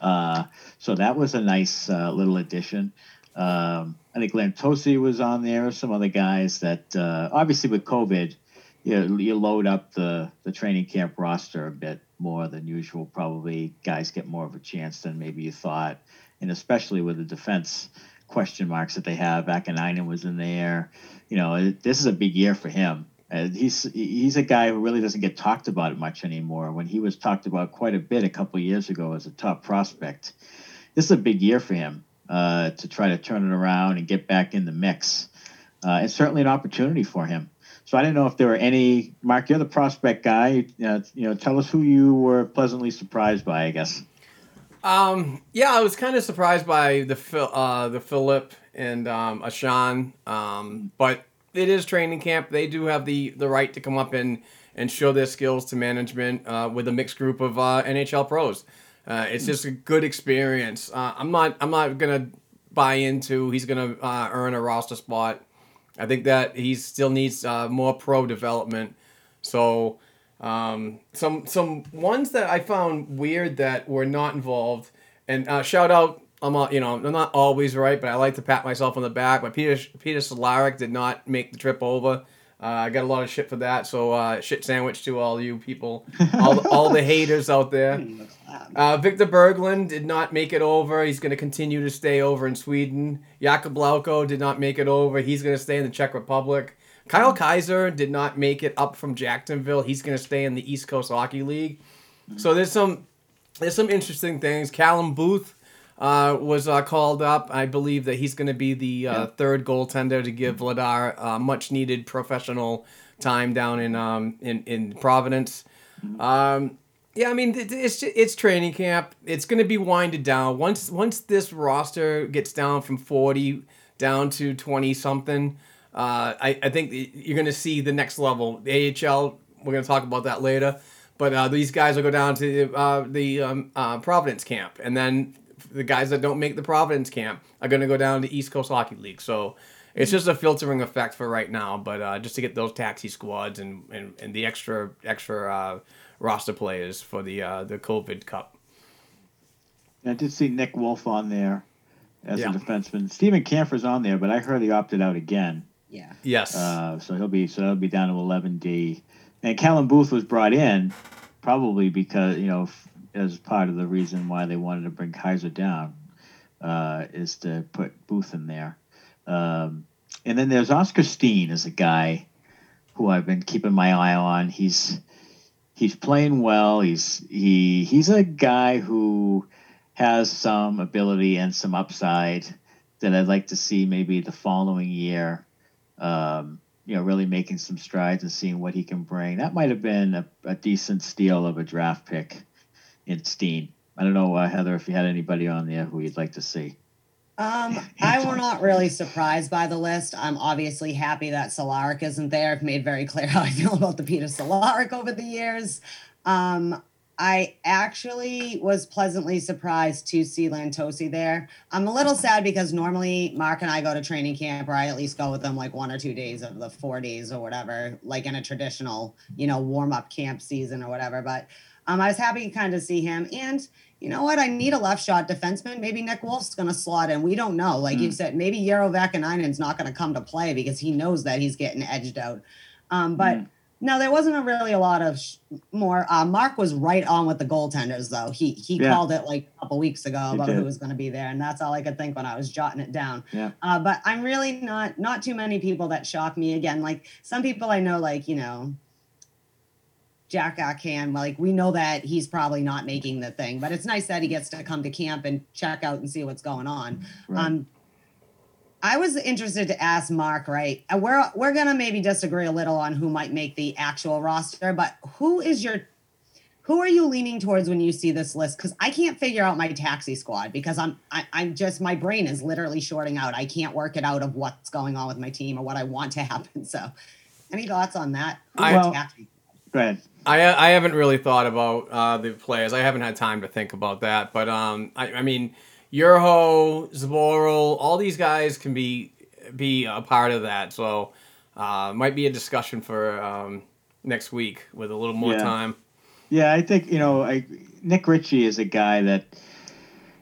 Uh, so that was a nice uh, little addition. Um, I think Lantosi was on there. Some other guys that uh, obviously with COVID, you, you load up the, the training camp roster a bit more than usual. Probably guys get more of a chance than maybe you thought, and especially with the defense question marks that they have. Vaakanainen was in there. You know, this is a big year for him. Uh, he's he's a guy who really doesn't get talked about much anymore. When he was talked about quite a bit a couple years ago as a top prospect, this is a big year for him uh, to try to turn it around and get back in the mix. Uh, it's certainly an opportunity for him. So I didn't know if there were any. Mark, you're the prospect guy. Uh, you know, tell us who you were pleasantly surprised by. I guess. Um, yeah, I was kind of surprised by the uh, the Philip and um, Ashan, um, but it is training camp. They do have the the right to come up and and show their skills to management uh, with a mixed group of uh, NHL pros. Uh, it's just a good experience. Uh, I'm not I'm not gonna buy into he's gonna uh, earn a roster spot. I think that he still needs uh, more pro development. So um, some some ones that I found weird that were not involved. And uh, shout out, I'm not, you know I'm not always right, but I like to pat myself on the back. But Peter Peter Cehlarik did not make the trip over. Uh, I got a lot of shit for that. So uh, shit sandwich to all you people, all, all the haters out there. Uh, Victor Berglund did not make it over. He's going to continue to stay over in Sweden. Jakob Lauko did not make it over. He's going to stay in the Czech Republic. Kyle Keyser did not make it up from Jacksonville. He's going to stay in the East Coast Hockey League. So there's some there's some interesting things. Callum Booth uh, was uh, called up. I believe that he's going to be the uh, third goaltender to give Vladar uh, much needed professional time down in um, in in Providence. Um, yeah, I mean it- it's it's training camp. It's going to be winded down once once this roster gets down from forty down to twenty something. Uh, I I think you're going to see the next level. The AHL. We're going to talk about that later. But uh, these guys will go down to uh, the um, uh, Providence camp, and then the guys that don't make the Providence camp are going to go down to East Coast Hockey League. So it's just a filtering effect for right now. But uh, just to get those taxi squads and, and, and the extra extra uh, roster players for the uh, the COVID Cup. I did see Nick Wolff on there as Yeah. a defenseman. Steven Kampfer's on there, but I heard he opted out again. Yeah. Yes. Uh, so he'll be so he'll be down to 11D. And Callum Booth was brought in probably because you know f- as part of the reason why they wanted to bring Keyser down uh, is to put Booth in there. Um, and then there's Oskar Steen is a guy who I've been keeping my eye on. He's he's playing well. He's he he's a guy who has some ability and some upside that I'd like to see maybe the following year. Um, you know, really making some strides and seeing what he can bring. That might have been a, a decent steal of a draft pick in Steen. I don't know, uh, Heather, if you had anybody on there who you'd like to see. Um, I was not really surprised by the list. I'm obviously happy that Cehlarik isn't there. I've made very clear how I feel about the Peter Cehlarik over the years. Um, I actually was pleasantly surprised to see Lantosi there. I'm a little sad because normally Mark and I go to training camp, or I at least go with them like one or two days of the four days or whatever, like in a traditional, you know, warm up camp season or whatever. But um, I was happy to kind of see him. And you know what? I need a left shot defenseman. Maybe Nick Wolff's going to slot in. We don't know. Like you said, maybe Yarrow Vaakanainen's not going to come to play because he knows that he's getting edged out. Um, but no, there wasn't a really a lot of sh- more. Uh, Mark was right on with the goaltenders, though. He he Yeah. called it like a couple weeks ago about who was going to be there, and that's all I could think when I was jotting it down. Yeah. Uh, but I'm really not not too many people that shock me. Again, like some people I know, like you know, Jack Ahcan, like we know that he's probably not making the thing, but it's nice that he gets to come to camp and check out and see what's going on. Right. Um, I was interested to ask Mark, right? We're we're gonna maybe disagree a little on who might make the actual roster, but who is your who are you leaning towards when you see this list? Because I can't figure out my taxi squad because I'm I, I'm just my brain is literally shorting out. I can't work it out of what's going on with my team or what I want to happen. So, any thoughts on that? I- Who's Well- taxi? Go ahead. I I haven't really thought about uh, the players. I haven't had time to think about that. But um, I, I mean, Urho, Zboril, all these guys can be be a part of that. So uh, might be a discussion for um, next week with a little more Yeah. time. Yeah, I think you know, I, Nick Ritchie is a guy that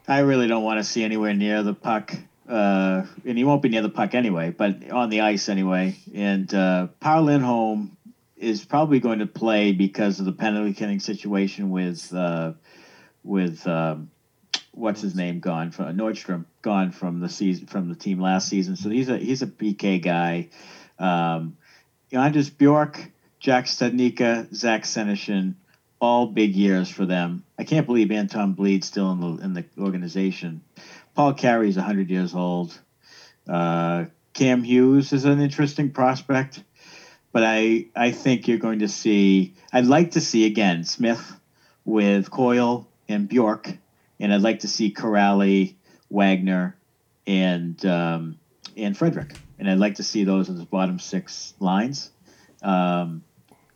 I really don't want to see anywhere near the puck, uh, and he won't be near the puck anyway, but on the ice anyway. And uh, Par Lindholm is probably going to play because of the penalty killing situation with uh, with um, what's his name gone from Nordstrom gone from the season from the team last season. So he's a he's a PK guy. Um, Anders Bjork, Jack Studnicka, Zach Senyshyn, all big years for them. I can't believe Anton Blidh's still in the in the organization. Paul Carey's 100 years old. Uh, Cam Hughes is an interesting prospect, but I I think you're going to see. I'd like to see again Smith with Coyle and Bjork, and I'd like to see Kuraly, Wagner, and um, and Frederic, and I'd like to see those as the bottom six lines. Um,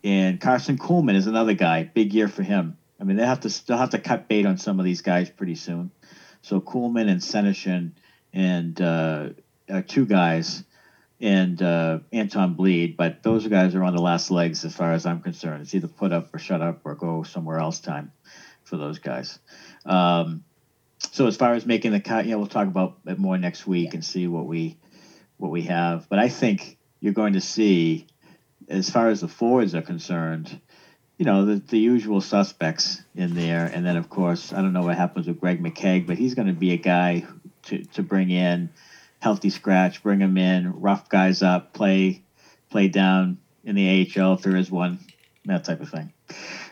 and Karson Kuhlman is another guy. Big year for him. I mean, they have to still have to cut bait on some of these guys pretty soon. So Kuhlman and Senyshyn and uh, are two guys, and uh, Anton Blidh. But those guys are on the last legs as far as I'm concerned. It's either put up or shut up or go somewhere else time for those guys. Um, so as far as making the cut, yeah, we'll talk about it more next week and see what we what we have. But I think you're going to see, as far as the forwards are concerned, you know, the, the usual suspects in there. And then, of course, I don't know what happens with Greg McKegg, but he's going to be a guy to, to bring in, healthy scratch, bring him in, rough guys up, play play down in the AHL if there is one, that type of thing.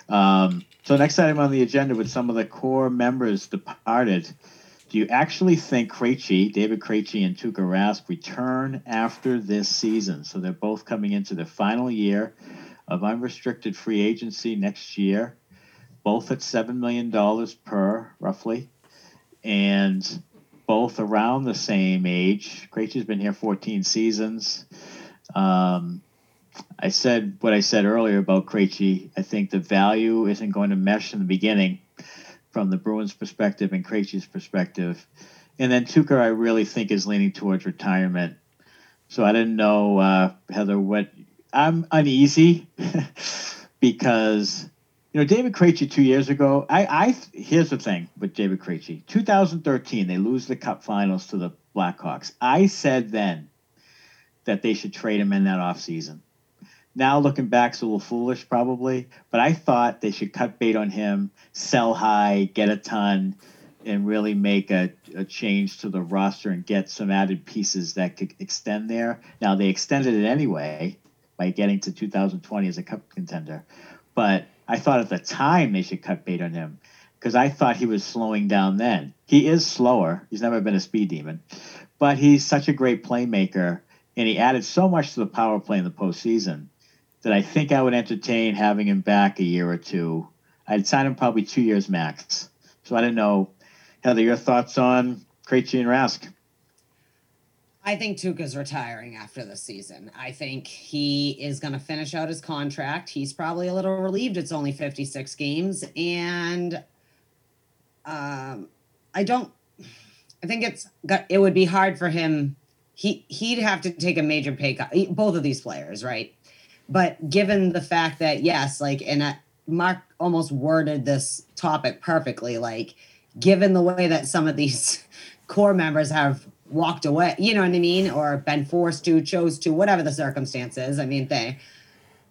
Um, so next item on the agenda with some of the core members departed. Do you actually think Krejci, David Krejci and Tuukka Rask return after this season? So they're both coming into their final year of unrestricted free agency next year, both at $7 million per, roughly, and both around the same age. Krejci's been here 14 seasons. Um, I said what I said earlier about Krejci. I think the value isn't going to mesh in the beginning from the Bruins' perspective and Krejci's perspective. And then Tuukka, I really think, is leaning towards retirement. So I didn't know, uh, Heather, what I'm uneasy because you know David Krejci two years ago. I, I here's the thing with David Krejci. 2013, they lose the Cup Finals to the Blackhawks. I said then that they should trade him in that offseason. Now looking back, it's a little foolish probably, but I thought they should cut bait on him, sell high, get a ton, and really make a, a change to the roster and get some added pieces that could extend there. Now they extended it anyway by getting to 2020 as a cup contender, but I thought at the time they should cut bait on him because I thought he was slowing down then. He is slower. He's never been a speed demon, but he's such a great playmaker, and he added so much to the power play in the postseason that I think I would entertain having him back a year or two. I'd sign him probably two years max. So I don't know, Heather, your thoughts on Krejci and Rask? I think Tuukka's retiring after the season. I think he is going to finish out his contract. He's probably a little relieved it's only 56 games. And um, I don't, I think it's it would be hard for him. He, he'd have to take a major pay cut, both of these players, right? But given the fact that, yes, like, and uh, Mark almost worded this topic perfectly, like, given the way that some of these core members have walked away, you know what I mean, or been forced to, chose to, whatever the circumstances. I mean, they.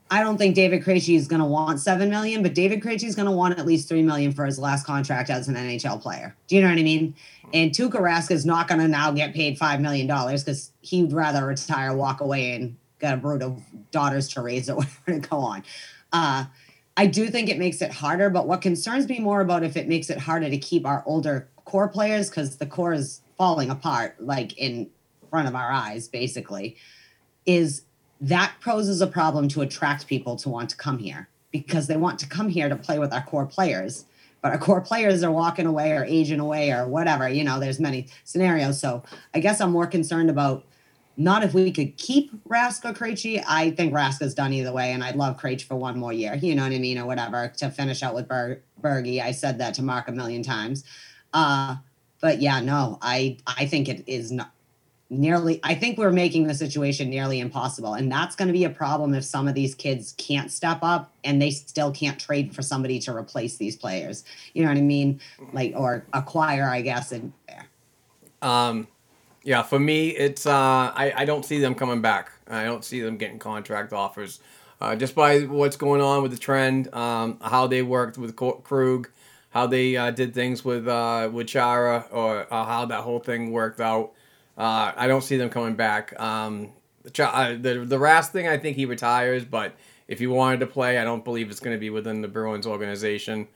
I don't think David Krejci is going to want seven million, but David Krejci is going to want at least three million for his last contract as an NHL player. Do you know what I mean? And Tuukka Rask is not going to now get paid five million dollars because he'd rather retire, walk away, and a brood of daughters to raise or whatever to go on. Uh, I do think it makes it harder, but what concerns me more about if it makes it harder to keep our older core players because the core is falling apart like in front of our eyes basically is that poses a problem to attract people to want to come here because they want to come here to play with our core players. But our core players are walking away or aging away or whatever. You know, there's many scenarios. So I guess I'm more concerned about not if we could keep Rask or Krejci. I think Rask is done either way, and I'd love Krejci for one more year. You know what I mean, or whatever to finish out with Ber- Bergie. I said that to Mark a million times. Uh, but yeah, no, I I think it is not nearly. I think we're making the situation nearly impossible, and that's going to be a problem if some of these kids can't step up and they still can't trade for somebody to replace these players. You know what I mean, like or acquire, I guess. And Um, yeah, for me, it's uh, I I don't see them coming back. I don't see them getting contract offers. Uh, just by what's going on with the trend, um, how they worked with Krug, how they uh, did things with uh, with Chara, or uh, how that whole thing worked out. Uh, I don't see them coming back. Um, uh, the the Rask thing, I think he retires, but if he wanted to play, I don't believe it's going to be within the Bruins organization.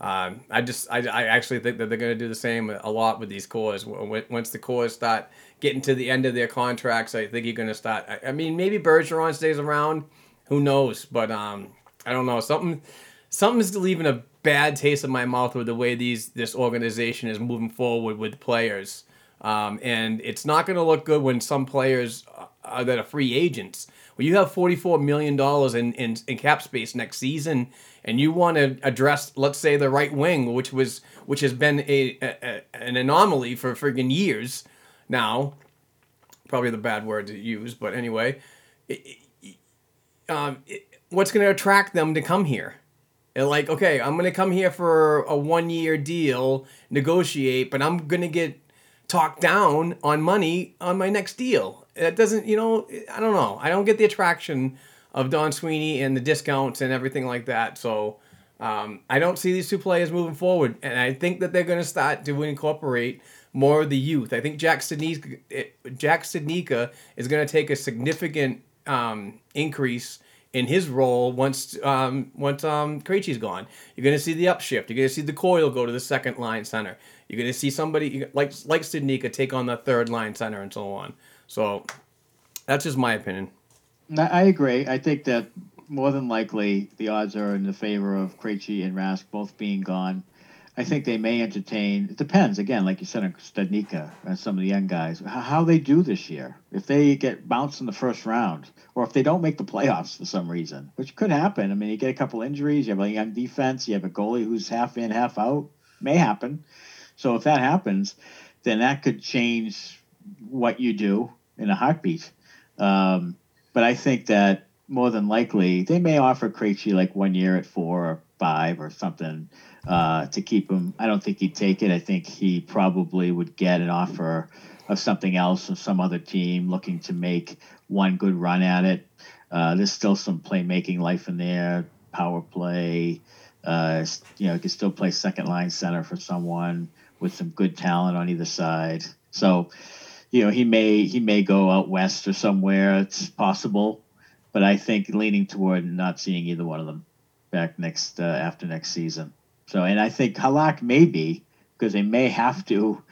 Um, I just, I, I actually think that they're going to do the same a lot with these cores. Once the cores start getting to the end of their contracts, I think you're going to start. I, I mean, maybe Bergeron stays around. Who knows? But um, I don't know. Something, something's leaving a bad taste in my mouth with the way these this organization is moving forward with players. Um, and it's not going to look good when some players uh, that are free agents. When you have $44 million in, in, in cap space next season and you want to address, let's say, the right wing, which was which has been a, a, a an anomaly for friggin' years now, probably the bad word to use, but anyway, it, it, um, it, what's going to attract them to come here? And like, okay, I'm going to come here for a one year deal, negotiate, but I'm going to get talked down on money on my next deal. It doesn't, you know, I don't know. I don't get the attraction of Don Sweeney and the discounts and everything like that. So um, I don't see these two players moving forward. And I think that they're going to start to incorporate more of the youth. I think Jack Studnicka, Jack is going to take a significant um, increase in his role once um, once um, Krejci's gone. You're going to see the upshift. You're going to see the Coyle go to the second line center. You're going to see somebody like like Studnicka take on the third line center and so on. So that's just my opinion. I agree. I think that more than likely the odds are in the favor of Krejci and Rask both being gone. I think they may entertain. It depends again, like you said, on Studnicka and some of the young guys, how they do this year. If they get bounced in the first round, or if they don't make the playoffs for some reason, which could happen. I mean, you get a couple injuries, you have a young defense, you have a goalie who's half in, half out. May happen. So if that happens, then that could change what you do in a heartbeat. Um, but I think that more than likely they may offer Krejci like one year at four or five or something uh, to keep him. I don't think he'd take it. I think he probably would get an offer of something else from some other team looking to make one good run at it. Uh, there's still some playmaking life in there, power play. Uh, you know, he can still play second line center for someone with some good talent on either side. So, you know, he may he may go out west or somewhere. It's possible, but I think leaning toward not seeing either one of them back next uh, after next season. So, and I think Halak may be because they may have to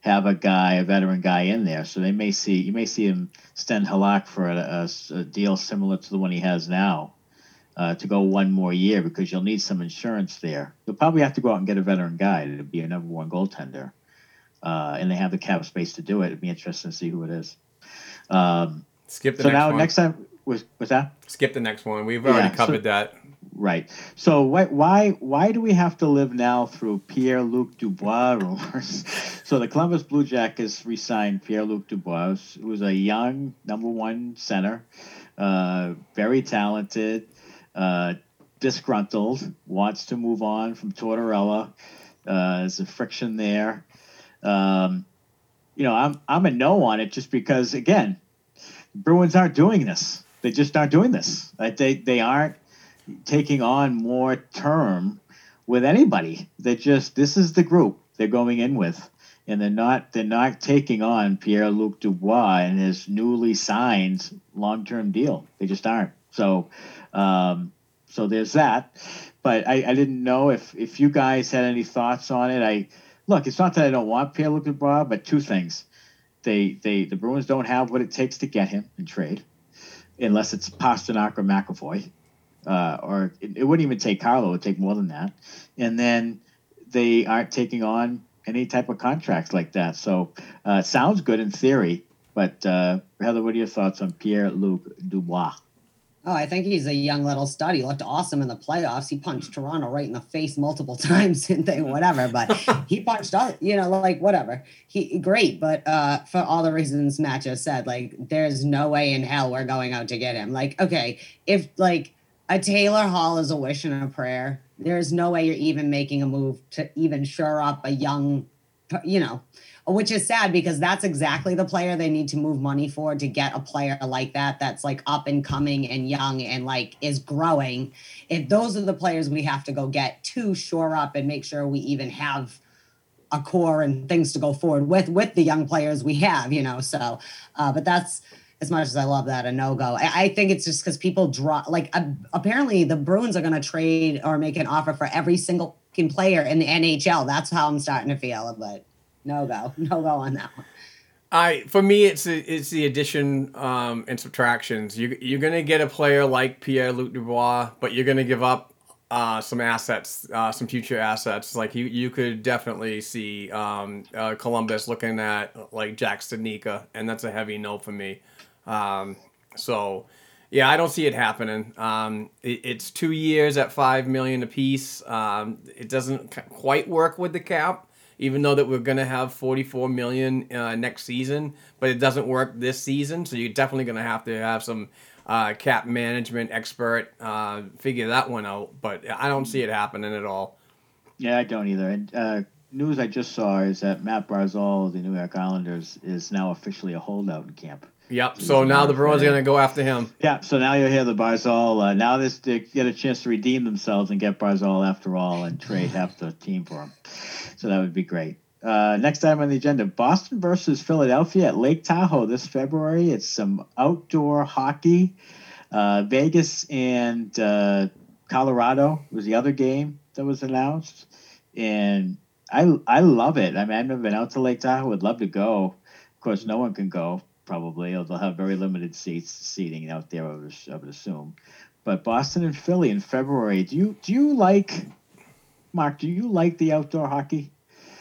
have a guy, a veteran guy in there. So they may see you may see him extend Halak for a, a, a deal similar to the one he has now. Uh, to go one more year because you'll need some insurance there. You'll probably have to go out and get a veteran guy to be a number one goaltender, uh, and they have the cap space to do it. It'd be interesting to see who it is. Um, Skip the so next now one. next time was was that Skip the next one. We've already Yeah, so- covered that. right? So why why why do we have to live now through Pierre Luc Dubois rumors? so the Columbus Blue Jackets re-signed Pierre Luc Dubois, who was a young number one center, uh, very talented, uh, disgruntled, wants to move on from Tortorella. Uh, there's a friction there. Um, you know, I'm I'm a no on it just because again, Bruins aren't doing this. They just aren't doing this. Like they they aren't taking on more term with anybody. They just this is the group they're going in with, and they're not they're not taking on Pierre Luc Dubois and his newly signed long term deal. They just aren't. So, um, so there's that. But I, I didn't know if if you guys had any thoughts on it. I look, it's not that I don't want Pierre Luc Dubois, but two things. They they the Bruins don't have what it takes to get him in trade, unless it's Pastrnak or McAvoy uh, or it, it wouldn't even take Carlo. It would take more than that. And then they aren't taking on any type of contracts like that. So uh, sounds good in theory. But uh, Heather, what are your thoughts on Pierre Luc Dubois? Oh, I think he's a young little stud. He looked awesome in the playoffs. He punched Toronto right in the face multiple times and they whatever, but he punched all you know, like whatever. He great, but uh for all the reasons Matt just said, like there's no way in hell we're going out to get him. Like, okay, if like a Taylor Hall is a wish and a prayer, there's no way you're even making a move to even shore up a young you know, which is sad because that's exactly the player they need to move money for to get a player like that that's like up and coming and young and like is growing. If those are the players we have to go get to shore up and make sure we even have a core and things to go forward with with the young players we have, you know. So, uh, but that's as much as I love that a no go. I, I, think it's just because people draw like uh, apparently the Bruins are going to trade or make an offer for every single player in the NHL. That's how I'm starting to feel, but no go, no go on that one. I for me it's it's the addition um, and subtractions. You you're gonna get a player like Pierre Luc Dubois, but you're gonna give up uh, some assets, uh, some future assets. Like you you could definitely see um, uh, Columbus looking at like Jack Studnicka, and that's a heavy no for me. Um, so yeah, I don't see it happening. Um, it, it's two years at five million apiece. Um, it doesn't quite work with the cap even though that we're going to have 44 million uh, next season, but it doesn't work this season. So you're definitely going to have to have some uh, cap management expert uh, figure that one out. But I don't see it happening at all. Yeah, I don't either. And uh, news I just saw is that Matt Barzal the New York Islanders is now officially a holdout in camp. Yep. So now the Bruins are going to go after him. Yeah. So now you'll hear the Barzal. Uh, now this they get a chance to redeem themselves and get Barzal after all and trade half the team for him. So that would be great. Uh, next item on the agenda: Boston versus Philadelphia at Lake Tahoe this February. It's some outdoor hockey. Uh, Vegas and uh, Colorado was the other game that was announced, and I I love it. I mean, I've never been out to Lake Tahoe. Would love to go. Of course, no one can go probably. They'll have very limited seats seating out there. I would, I would assume. But Boston and Philly in February. Do you do you like Mark? Do you like the outdoor hockey?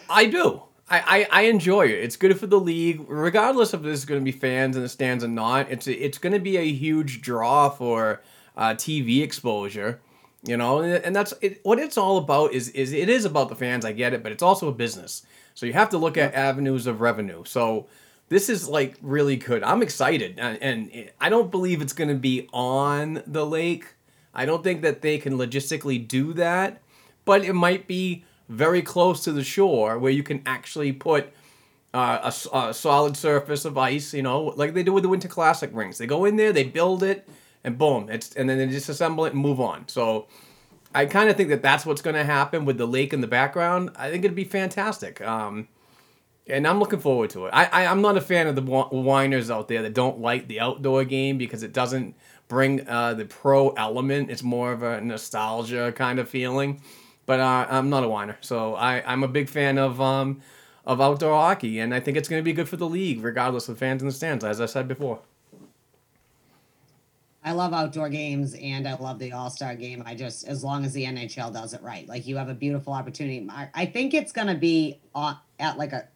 I do. I, I, I enjoy it. It's good for the league, regardless if there's going to be fans in the stands or not. It's it's going to be a huge draw for uh, TV exposure, you know. And that's it, what it's all about. Is is it is about the fans. I get it, but it's also a business. So you have to look at avenues of revenue. So this is like really good. I'm excited, and, and I don't believe it's going to be on the lake. I don't think that they can logistically do that, but it might be very close to the shore where you can actually put uh, a, a, solid surface of ice. You know, like they do with the Winter Classic rings. They go in there, they build it, and boom, it's and then they disassemble it and move on. So. I kind of think that that's what's going to happen with the lake in the background. I think it'd be fantastic. Um, and I'm looking forward to it. I, I am not a fan of the whiners out there that don't like the outdoor game because it doesn't bring uh, the pro element. It's more of a nostalgia kind of feeling. But uh, I'm not a whiner, so I I'm a big fan of um of outdoor hockey, and I think it's going to be good for the league, regardless of fans in the stands, as I said before. I love outdoor games and I love the All Star game. I just, as long as the NHL does it right, like you have a beautiful opportunity. I, I think it's going to be on, at like a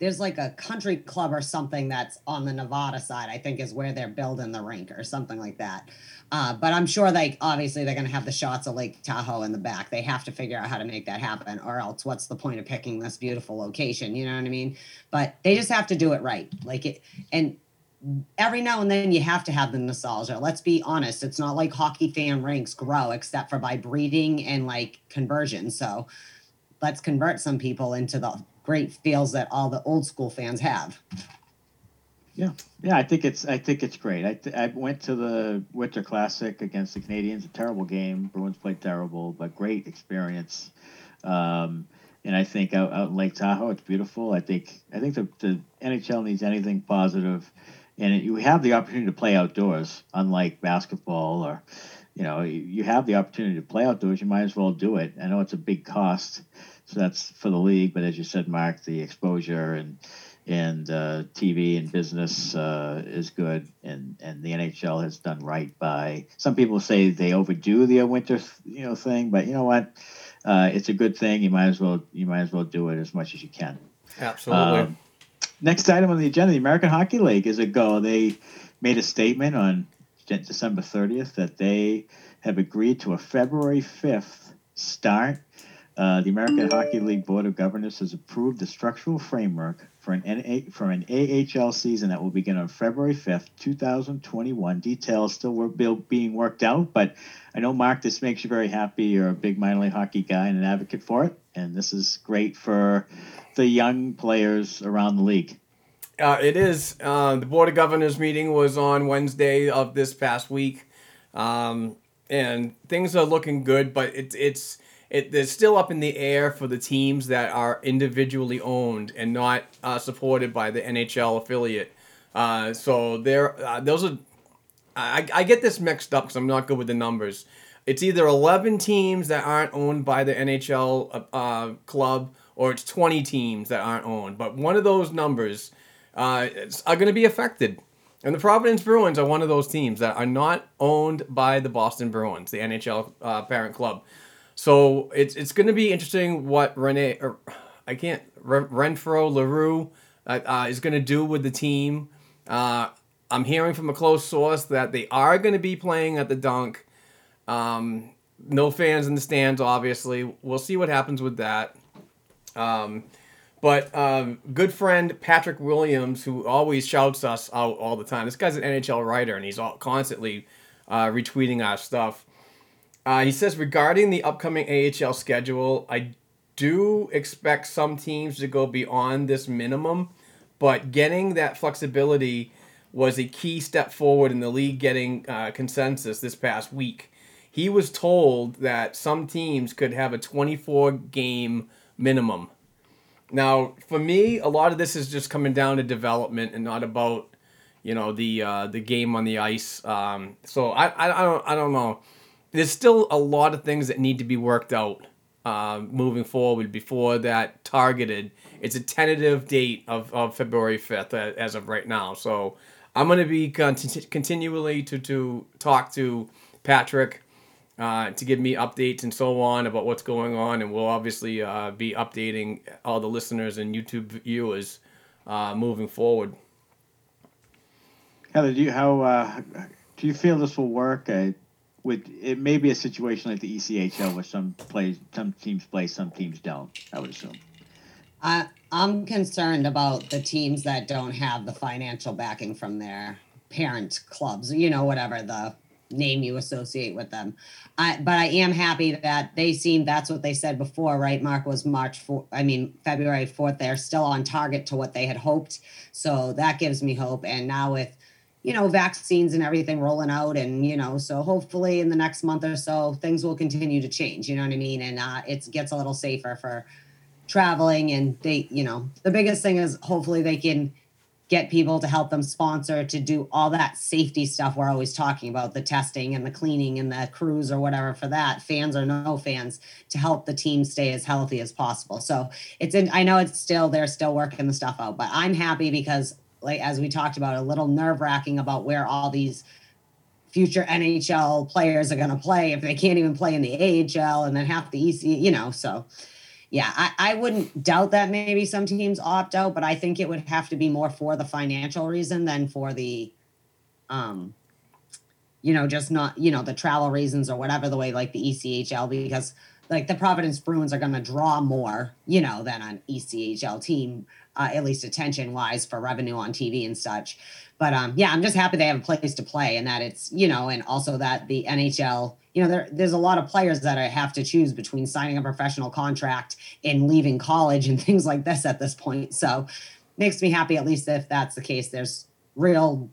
there's like a country club or something that's on the Nevada side, I think is where they're building the rink or something like that. Uh, but I'm sure like obviously they're going to have the shots of Lake Tahoe in the back. They have to figure out how to make that happen, or else what's the point of picking this beautiful location? You know what I mean? But they just have to do it right. Like it, and every now and then you have to have the nostalgia. Let's be honest. It's not like hockey fan ranks grow except for by breeding and like conversion. So let's convert some people into the great feels that all the old school fans have. Yeah, yeah, I think it's I think it's great. I, th- I went to the Winter Classic against the Canadiens, A terrible game. Bruins played terrible, but great experience. Um, and I think out, out in Lake Tahoe, it's beautiful. I think I think the, the NHL needs anything positive, and it, you have the opportunity to play outdoors, unlike basketball or, you know, you, you have the opportunity to play outdoors. You might as well do it. I know it's a big cost, so that's for the league. But as you said, Mark, the exposure and and uh, TV and business uh, is good, and and the NHL has done right by. Some people say they overdo the winter, you know, thing, but you know what? Uh, it's a good thing. You might as well you might as well do it as much as you can. Absolutely. Um, next item on the agenda: the American Hockey League is a go. They made a statement on December 30th that they have agreed to a February 5th start. Uh, the American Hockey League Board of Governors has approved the structural framework for an NA, for an AHL season that will begin on February 5th, 2021. Details still were being worked out, but I know Mark, this makes you very happy. You're a big minor league hockey guy and an advocate for it, and this is great for the young players around the league. Uh, it is. Uh, the Board of Governors meeting was on Wednesday of this past week, um, and things are looking good. But it's it's it, it's still up in the air for the teams that are individually owned and not uh, supported by the NHL affiliate. Uh, so there, uh, those are. I, I get this mixed up because I'm not good with the numbers. It's either 11 teams that aren't owned by the NHL uh, club, or it's 20 teams that aren't owned. But one of those numbers uh, are going to be affected. And the Providence Bruins are one of those teams that are not owned by the Boston Bruins, the NHL uh, parent club. So it's it's going to be interesting what Rene, or I can't Renfro Larue uh, uh, is going to do with the team. Uh, I'm hearing from a close source that they are going to be playing at the Dunk. Um, no fans in the stands, obviously. We'll see what happens with that. Um, but um, good friend Patrick Williams, who always shouts us out all the time. This guy's an NHL writer, and he's all, constantly uh, retweeting our stuff. Uh, he says regarding the upcoming AHL schedule, I do expect some teams to go beyond this minimum, but getting that flexibility was a key step forward in the league getting uh, consensus this past week. He was told that some teams could have a 24 game minimum. Now, for me, a lot of this is just coming down to development and not about, you know, the uh, the game on the ice. Um, so I, I, I don't I don't know there's still a lot of things that need to be worked out uh, moving forward before that targeted. It's a tentative date of, of February 5th uh, as of right now. So I'm going to be continually to, to talk to Patrick uh, to give me updates and so on about what's going on. And we'll obviously uh, be updating all the listeners and YouTube viewers uh, moving forward. Heather, do you, how uh, do you feel this will work? With it may be a situation like the ECHL where some plays some teams play, some teams don't. I would assume. I I'm concerned about the teams that don't have the financial backing from their parent clubs. You know, whatever the name you associate with them. I but I am happy that they seem that's what they said before, right? Mark was March 4 I mean February 4th. They're still on target to what they had hoped. So that gives me hope. And now with you know, vaccines and everything rolling out. And, you know, so hopefully in the next month or so, things will continue to change. You know what I mean? And uh, it gets a little safer for traveling. And they, you know, the biggest thing is hopefully they can get people to help them sponsor to do all that safety stuff we're always talking about the testing and the cleaning and the crews or whatever for that fans or no fans to help the team stay as healthy as possible so it's in i know it's still they're still working the stuff out but i'm happy because like as we talked about, a little nerve wracking about where all these future NHL players are going to play if they can't even play in the AHL and then half the EC, you know. So, yeah, I, I wouldn't doubt that maybe some teams opt out, but I think it would have to be more for the financial reason than for the, um, you know, just not, you know, the travel reasons or whatever the way like the ECHL because like the Providence Bruins are going to draw more, you know, than an ECHL team uh, at least attention wise for revenue on TV and such. But um, yeah, I'm just happy they have a place to play and that it's, you know, and also that the NHL, you know, there, there's a lot of players that I have to choose between signing a professional contract and leaving college and things like this at this point. So makes me happy, at least if that's the case. There's real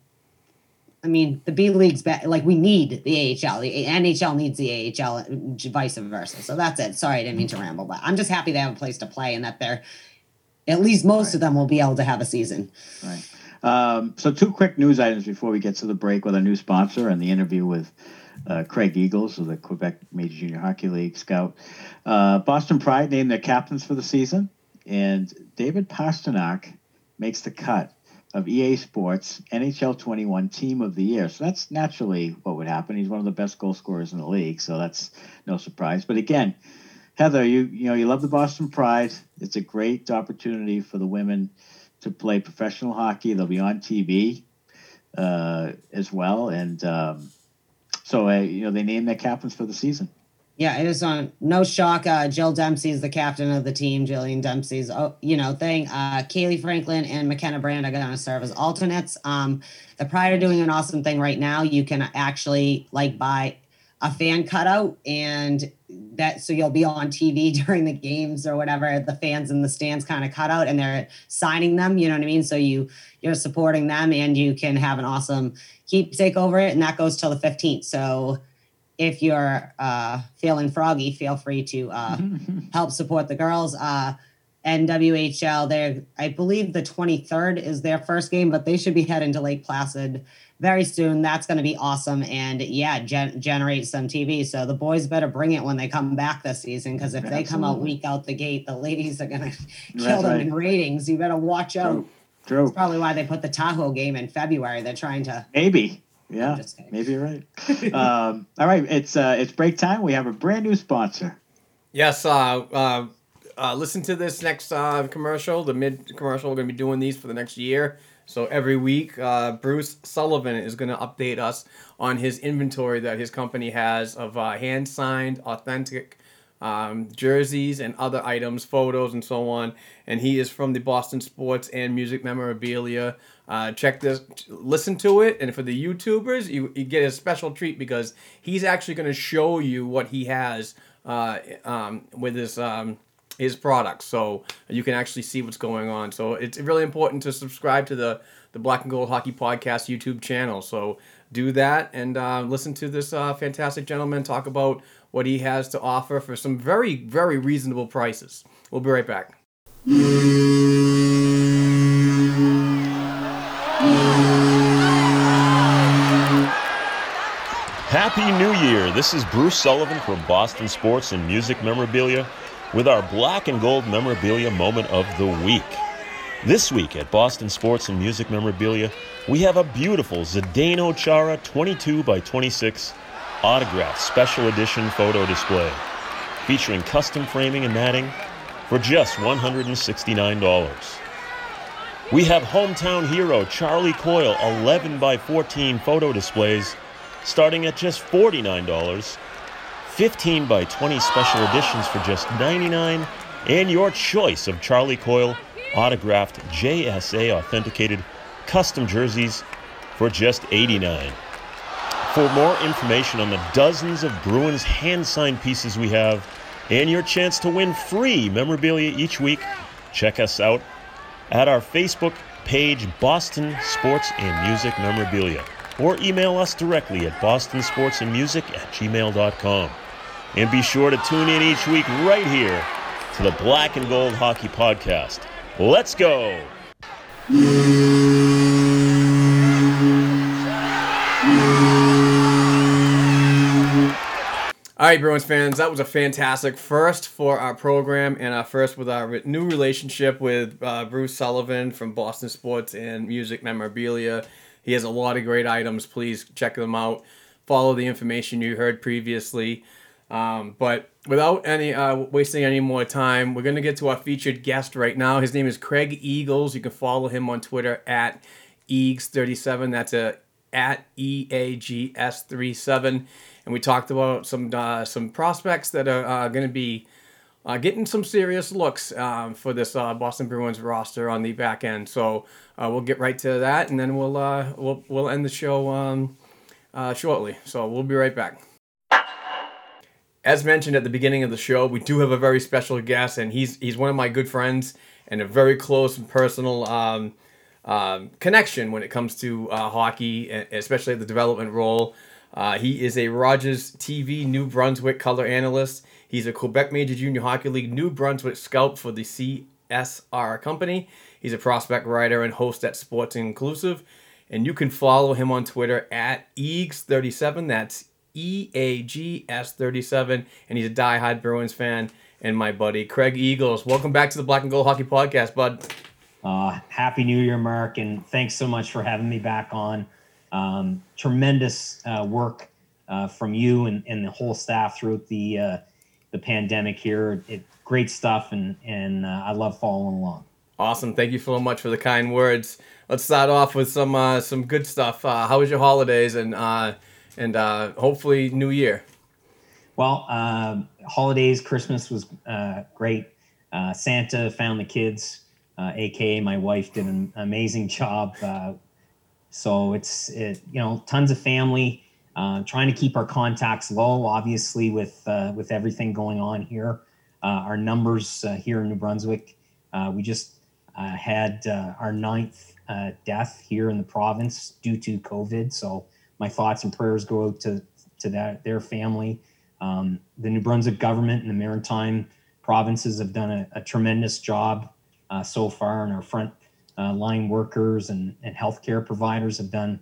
I mean, the B League's be- like we need the AHL. The NHL needs the AHL, vice versa. So that's it. Sorry, I didn't mean to ramble, but I'm just happy they have a place to play and that they're at least most right. of them will be able to have a season. Right. Um, so, two quick news items before we get to the break with our new sponsor and the interview with uh, Craig Eagles of the Quebec Major Junior Hockey League scout. Uh, Boston Pride named their captains for the season, and David Pastrnak makes the cut of EA Sports NHL 21 Team of the Year. So that's naturally what would happen. He's one of the best goal scorers in the league, so that's no surprise. But again, Heather, you you know you love the Boston Pride. It's a great opportunity for the women to play professional hockey. They'll be on TV uh, as well, and um, so uh, you know they named their captains for the season. Yeah, it is on no shock. Uh, Jill Dempsey is the captain of the team. Jillian Dempsey's, oh, you know, thing. Uh, Kaleigh Fratkin and McKenna Brand are going to serve as alternates. Um, the Pride are doing an awesome thing right now. You can actually like buy a fan cutout and that so you'll be on TV during the games or whatever. The fans in the stands kind of cut out and they're signing them. You know what I mean? So you you're supporting them and you can have an awesome keepsake over it, and that goes till the 15th. So if you're uh, feeling froggy, feel free to uh, help support the girls. Uh, NWHL, They're, I believe the 23rd is their first game, but they should be heading to Lake Placid very soon. That's going to be awesome, and yeah, gen- generate some TV. So the boys better bring it when they come back this season, because if they come out week out the gate, the ladies are going to kill them right. in ratings. You better watch out. True. That's probably why they put the Tahoe game in February. They're trying to. Maybe. Yeah. Maybe you're right. um, all right. It's uh, it's break time. We have a brand new sponsor. Yes, uh, uh, uh, listen to this next uh, commercial, the mid commercial. We're going to be doing these for the next year. So every week, uh, Bruce Sullivan is going to update us on his inventory that his company has of uh, hand signed, authentic um, jerseys and other items, photos, and so on. And he is from the Boston Sports and Music Memorabilia. Uh, check this, listen to it, and for the YouTubers, you, you get a special treat because he's actually going to show you what he has uh, um, with his um, his products, so you can actually see what's going on. So it's really important to subscribe to the the Black and Gold Hockey Podcast YouTube channel. So do that and uh, listen to this uh, fantastic gentleman talk about what he has to offer for some very very reasonable prices. We'll be right back. Happy New Year! This is Bruce Sullivan from Boston Sports and Music Memorabilia with our Black and Gold Memorabilia Moment of the Week. This week at Boston Sports and Music Memorabilia, we have a beautiful Zdeno Chara 22 by 26 autographed special edition photo display featuring custom framing and matting for just $169. We have hometown hero Charlie Coyle 11 by 14 photo displays starting at just $49, 15 by 20 special editions for just 99, and your choice of Charlie Coyle autographed JSA authenticated custom jerseys for just 89. For more information on the dozens of Bruins hand signed pieces we have and your chance to win free memorabilia each week, check us out at our Facebook page, Boston Sports and Music Memorabilia, or email us directly at bostonsportsandmusic at gmail.com. And be sure to tune in each week right here to the Black and Gold Hockey Podcast. Let's go! All right, Bruins fans, that was a fantastic first for our program and our first with our new relationship with uh, Bruce Sullivan from Boston Sports and Music Memorabilia. He has a lot of great items. Please check them out. Follow the information you heard previously. Um, but without any uh, wasting any more time, we're going to get to our featured guest right now. His name is Craig Eagles. You can follow him on Twitter at Eags37. That's a at E A G S 37 and we talked about some uh, some prospects that are uh, going to be uh, getting some serious looks um, for this uh, Boston Bruins roster on the back end. So uh, we'll get right to that, and then we'll we'll we'll end the show um, shortly. So we'll be right back. As mentioned at the beginning of the show, we do have a very special guest, and he's he's one of my good friends and a very close and personal um, um, connection when it comes to hockey, especially the development role. Uh, he is a Rogers TV New Brunswick color analyst. He's a Quebec Major Junior Hockey League New Brunswick scout for the CSR company. He's a prospect writer and host at Sports Inclusive. And you can follow him on Twitter at Eags37. That's E A G S 37. And he's a die-hard Bruins fan and my buddy Craig Eagles. Welcome back to the Black and Gold Hockey Podcast, bud. Uh, Happy New Year, Mark, and thanks so much for having me back on. Um, tremendous uh, work uh, from you and, and the whole staff throughout the uh, the pandemic here. It, great stuff, and and uh, I love following along. Awesome. Thank you so much for the kind words. Let's start off with some uh, some good stuff. Uh, how was your holidays and uh, and uh, hopefully New Year? Well, uh, holidays, Christmas was uh, great. Uh, Santa found the kids, uh, aka my wife did an amazing job. Uh, so it's it, you know tons of family. Uh, trying to keep our contacts low, obviously with uh, with everything going on here. Uh, our numbers uh, here in New Brunswick, uh, we just uh, had uh, our ninth uh, death here in the province due to COVID. So my thoughts and prayers go out to to that their family. Um, the New Brunswick government and the Maritime provinces have done a, a tremendous job uh, so far, and our front uh, line workers and, and healthcare providers have done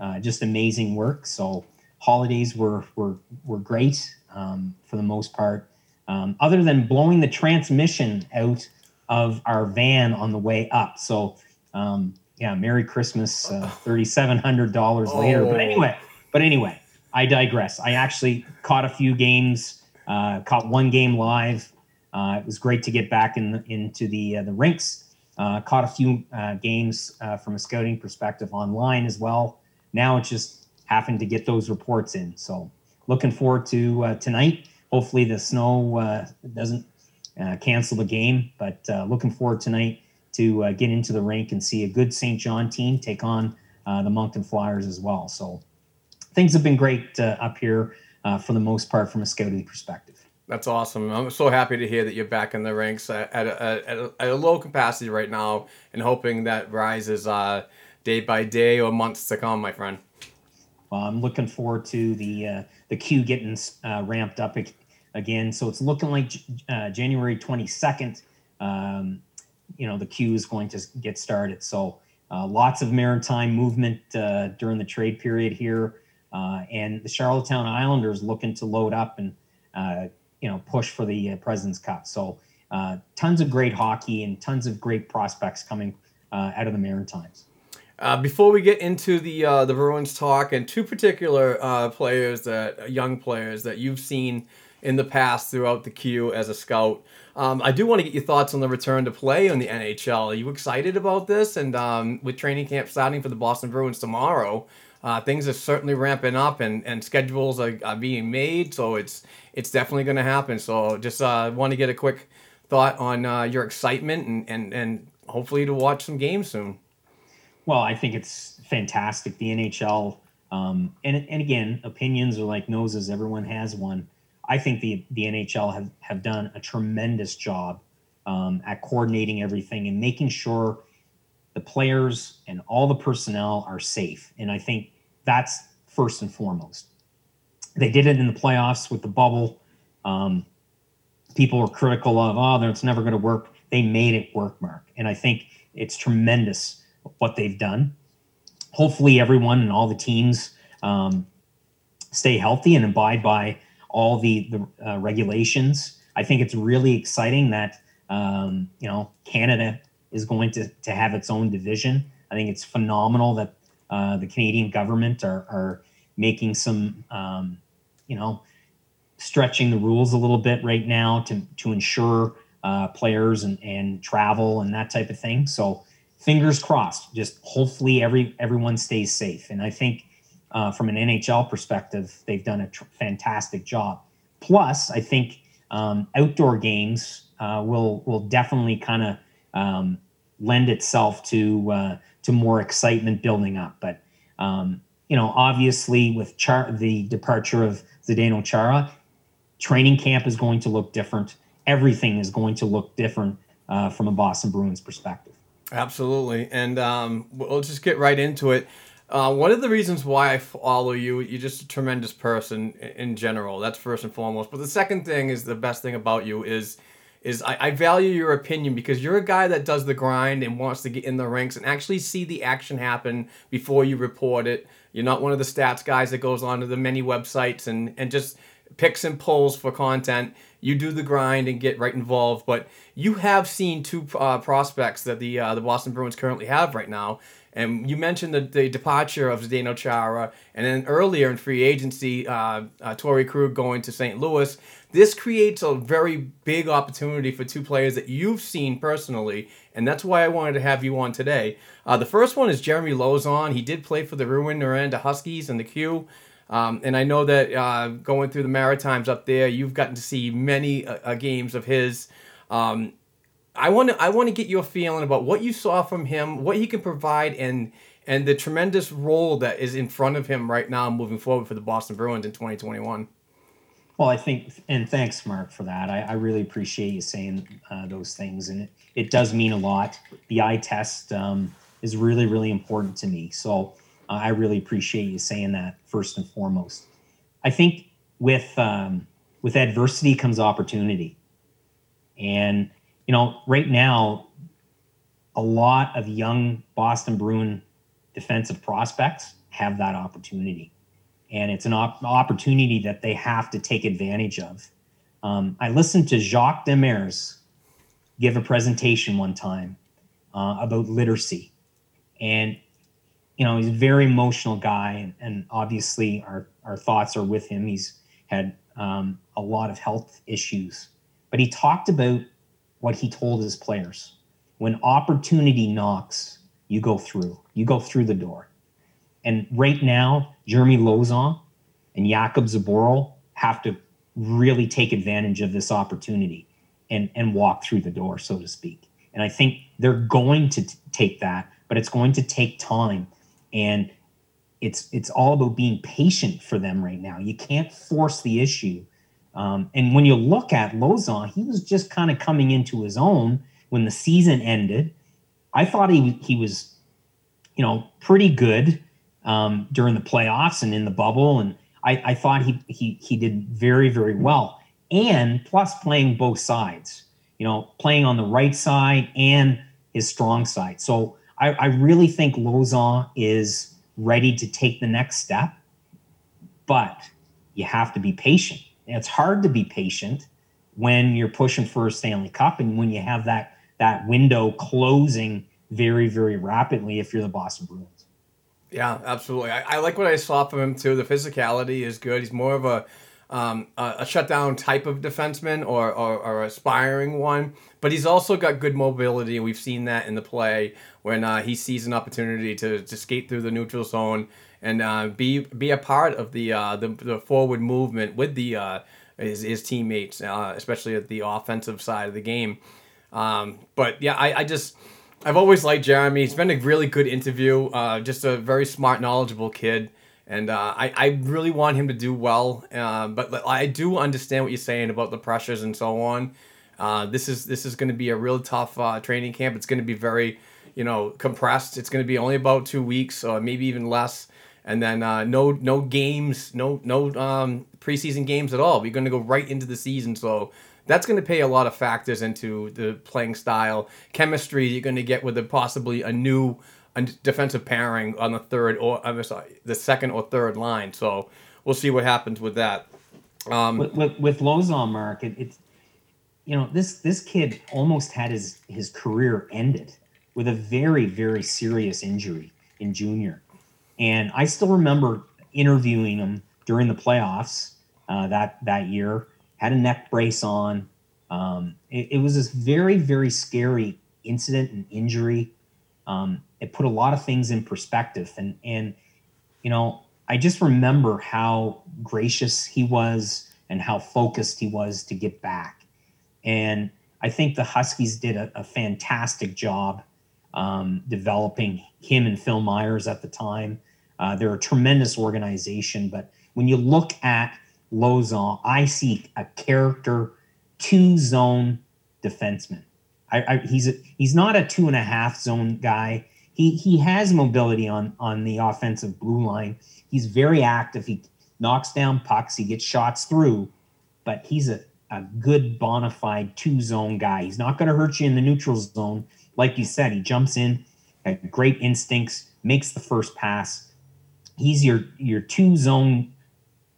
uh, just amazing work. So holidays were were were great um, for the most part, um, other than blowing the transmission out of our van on the way up. So um, yeah, Merry Christmas, uh, thirty seven hundred dollars later. But Oh. anyway, but anyway, I digress. I actually caught a few games, uh, caught one game live. Uh, it was great to get back in the, into the uh, the rinks. Uh, caught a few uh, games uh, from a scouting perspective online as well. Now it's just having to get those reports in. So looking forward to uh, tonight. Hopefully the snow uh, doesn't uh, cancel the game, but uh, looking forward tonight to uh, get into the rink and see a good St. John team take on uh, the Moncton Flyers as well. So things have been great uh, up here uh, for the most part from a scouting perspective. That's awesome. I'm so happy to hear that you're back in the ranks at, at, a, at, a, at a low capacity right now and hoping that rises uh, day by day or months to come, my friend. Well, I'm looking forward to the uh, the queue getting uh, ramped up again. So it's looking like uh, January 22nd. Um, you know, the queue is going to get started. So uh, lots of maritime movement uh, during the trade period here, uh, and the Charlottetown Islanders looking to load up and uh, you know push for the uh, Presidents Cup. So tons of great hockey and tons of great prospects coming out of the Maritimes. Uh, before we get into the uh, the Bruins talk and two particular uh, players that young players that you've seen in the past throughout the queue as a scout, um, I do want to get your thoughts on the return to play in the NHL. Are you excited about this? And um, with training camp starting for the Boston Bruins tomorrow, uh, things are certainly ramping up and, and schedules are, are being made. So it's it's definitely going to happen. So just uh, want to get a quick thought on uh, your excitement and, and and hopefully to watch some games soon. Well, I think it's fantastic. The NHL, um, and and again, opinions are like noses. Everyone has one. I think the the NHL have have done a tremendous job um, at coordinating everything and making sure the players and all the personnel are safe. And I think that's first and foremost. They did it in the playoffs with the bubble. Um, people were critical of, oh, it's never going to work. They made it work, Mark. And I think it's tremendous what they've done. Hopefully, everyone and all the teams um, stay healthy and abide by all the the uh, regulations. I think it's really exciting that um, you know Canada is going to to have its own division. I think it's phenomenal that uh, the Canadian government are are making some um, you know stretching the rules a little bit right now to to ensure uh, players and, and travel and that type of thing. So fingers crossed. Just hopefully every everyone stays safe. And I think uh, from an NHL perspective, they've done a tr- fantastic job. Plus, I think um, outdoor games uh, will will definitely kind of um, lend itself to uh, to more excitement building up. But um, you know, obviously, with Char- the departure of Zdeno Chara, training camp is going to look different. Everything is going to look different uh, from a Boston Bruins perspective. Absolutely, and um, we'll just get right into it. Uh, one of the reasons why I follow you, you're just a tremendous person in general. That's first and foremost. But the second thing is the best thing about you is, is I, I value your opinion because you're a guy that does the grind and wants to get in the ranks and actually see the action happen before you report it. You're not one of the stats guys that goes onto the many websites and and just picks and pulls for content. you do the grind and get right involved. But you have seen two uh, prospects that the uh, the Boston Bruins currently have right now. And you mentioned the, the departure of Zdeno Chara, and then earlier in free agency, uh, uh, Krug going to St. Louis. This creates a very big opportunity for two players that you've seen personally, and that's why I wanted to have you on today. Uh, the first one is Jeremy Lauzon. He did play for the Rouyn-Noranda Huskies and the Q. Um, and I know that uh, going through the Maritimes up there, you've gotten to see many uh, uh games of his. Um, I want to I want to get your feeling about what you saw from him, what he can provide, and and the tremendous role that is in front of him right now, moving forward for the Boston Bruins in 2021. Well, I think, and thanks, Mark, for that. I, I really appreciate you saying uh, those things, and it, it does mean a lot. The eye test um, is really, really important to me. So uh, I really appreciate you saying that first and foremost. I think with um, with adversity comes opportunity, and you know, right now, a lot of young Boston Bruin defensive prospects have that opportunity. And it's an op- opportunity that they have to take advantage of. Um, I listened to Jacques Demers give a presentation one time uh, about literacy. And, you know, he's a very emotional guy. And, and obviously, our, our thoughts are with him. He's had um, a lot of health issues. But he talked about what he told his players. When opportunity knocks, you go through. You go through the door. And right now, Jeremy Lauzon and Jakub Zboril have to really take advantage of this opportunity and, and walk through the door, so to speak. And I think they're going to t- take that, but it's going to take time. And it's it's all about being patient for them right now. You can't force the issue um, and when you look at Lauzon, he was just kind of coming into his own when the season ended. I thought he he was, you know, pretty good um, during the playoffs and in the bubble, and I, I thought he he he did very very well. And plus playing both sides, you know, playing on the right side and his strong side. So I, I really think Lauzon is ready to take the next step, but you have to be patient it's hard to be patient when you're pushing for a Stanley Cup and when you have that that window closing very very rapidly if you're the Boston Bruins. Yeah, absolutely. I, I like what I saw from him too. The physicality is good. He's more of a um, a, a shutdown type of defenseman or, or, or, aspiring one, but he's also got good mobility. We've seen that in the play when uh, he sees an opportunity to, to skate through the neutral zone and uh, be be a part of the uh, the, the forward movement with the uh, his, his teammates, uh, especially at the offensive side of the game. Um, but yeah, I, I just I've always liked Jeremy. He's been a really good interview. Uh, just a very smart, knowledgeable kid. And uh, I, I really want him to do well, but I do understand what you're saying about the pressures and so on. this is this is going to be a real tough training camp. It's going to be very, you know, compressed. It's going to be only about two weeks, or maybe even less and then uh, no no games, no no um, preseason games at all. We're going to go right into the season, so that's going to pay a lot of factors into the playing style, chemistry you're going to get with a, possibly a new defensive pairing on the third or I'm sorry, the second or third line. So we'll see what happens with that. Um, with, with, with Lauzon, Mark, it, it's you know this this kid almost had his his career ended with a very very serious injury in junior and I still remember interviewing him during the playoffs uh, that that year. Had a neck brace on. Um, it, it, was this very very scary incident and injury. Um, it put a lot of things in perspective, and and you know I just remember how gracious he was and how focused he was to get back. And I think the Huskies did a, a fantastic job um, developing him and Phil Myers at the time. Uh, they're a tremendous organization, but when you look at Lauzon, I see a character two zone defenseman. I, I, he's a, he's not a two and a half zone guy. He he has mobility on on the offensive blue line. He's very active. He knocks down pucks. He gets shots through, but he's a a good bona fide two zone guy. He's not going to hurt you in the neutral zone, like you said. He jumps in, great instincts, makes the first pass he's your your two zone,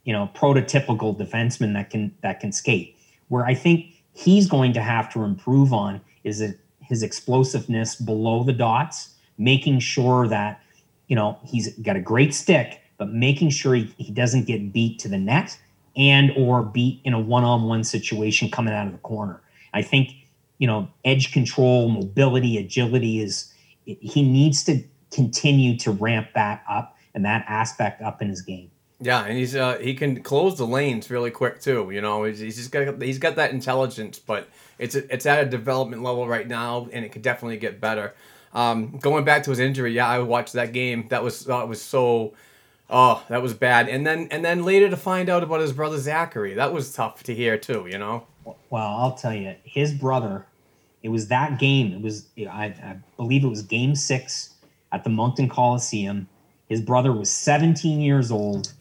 you know, prototypical defenseman that can that can skate. Where I think he's going to have to improve on is his explosiveness below the dots, making sure that you know he's got a great stick, but making sure he, he doesn't get beat to the net and or beat in a one-on-one situation coming out of the corner. I think you know edge control, mobility, agility is he needs to continue to ramp that up and that aspect up in his game. Yeah, and he's uh, he can close the lanes really quick too. You know, he's, he's just got he's got that intelligence, but it's it's at a development level right now, and it could definitely get better. Um, going back to his injury, yeah, I watched that game. That was that was so, oh, that was bad. And then and then later to find out about his brother Zachary, that was tough to hear too. You know. Well, I'll tell you, his brother. It was that game. It was I, I believe it was Game Six at the Moncton Coliseum. His brother was 17 years old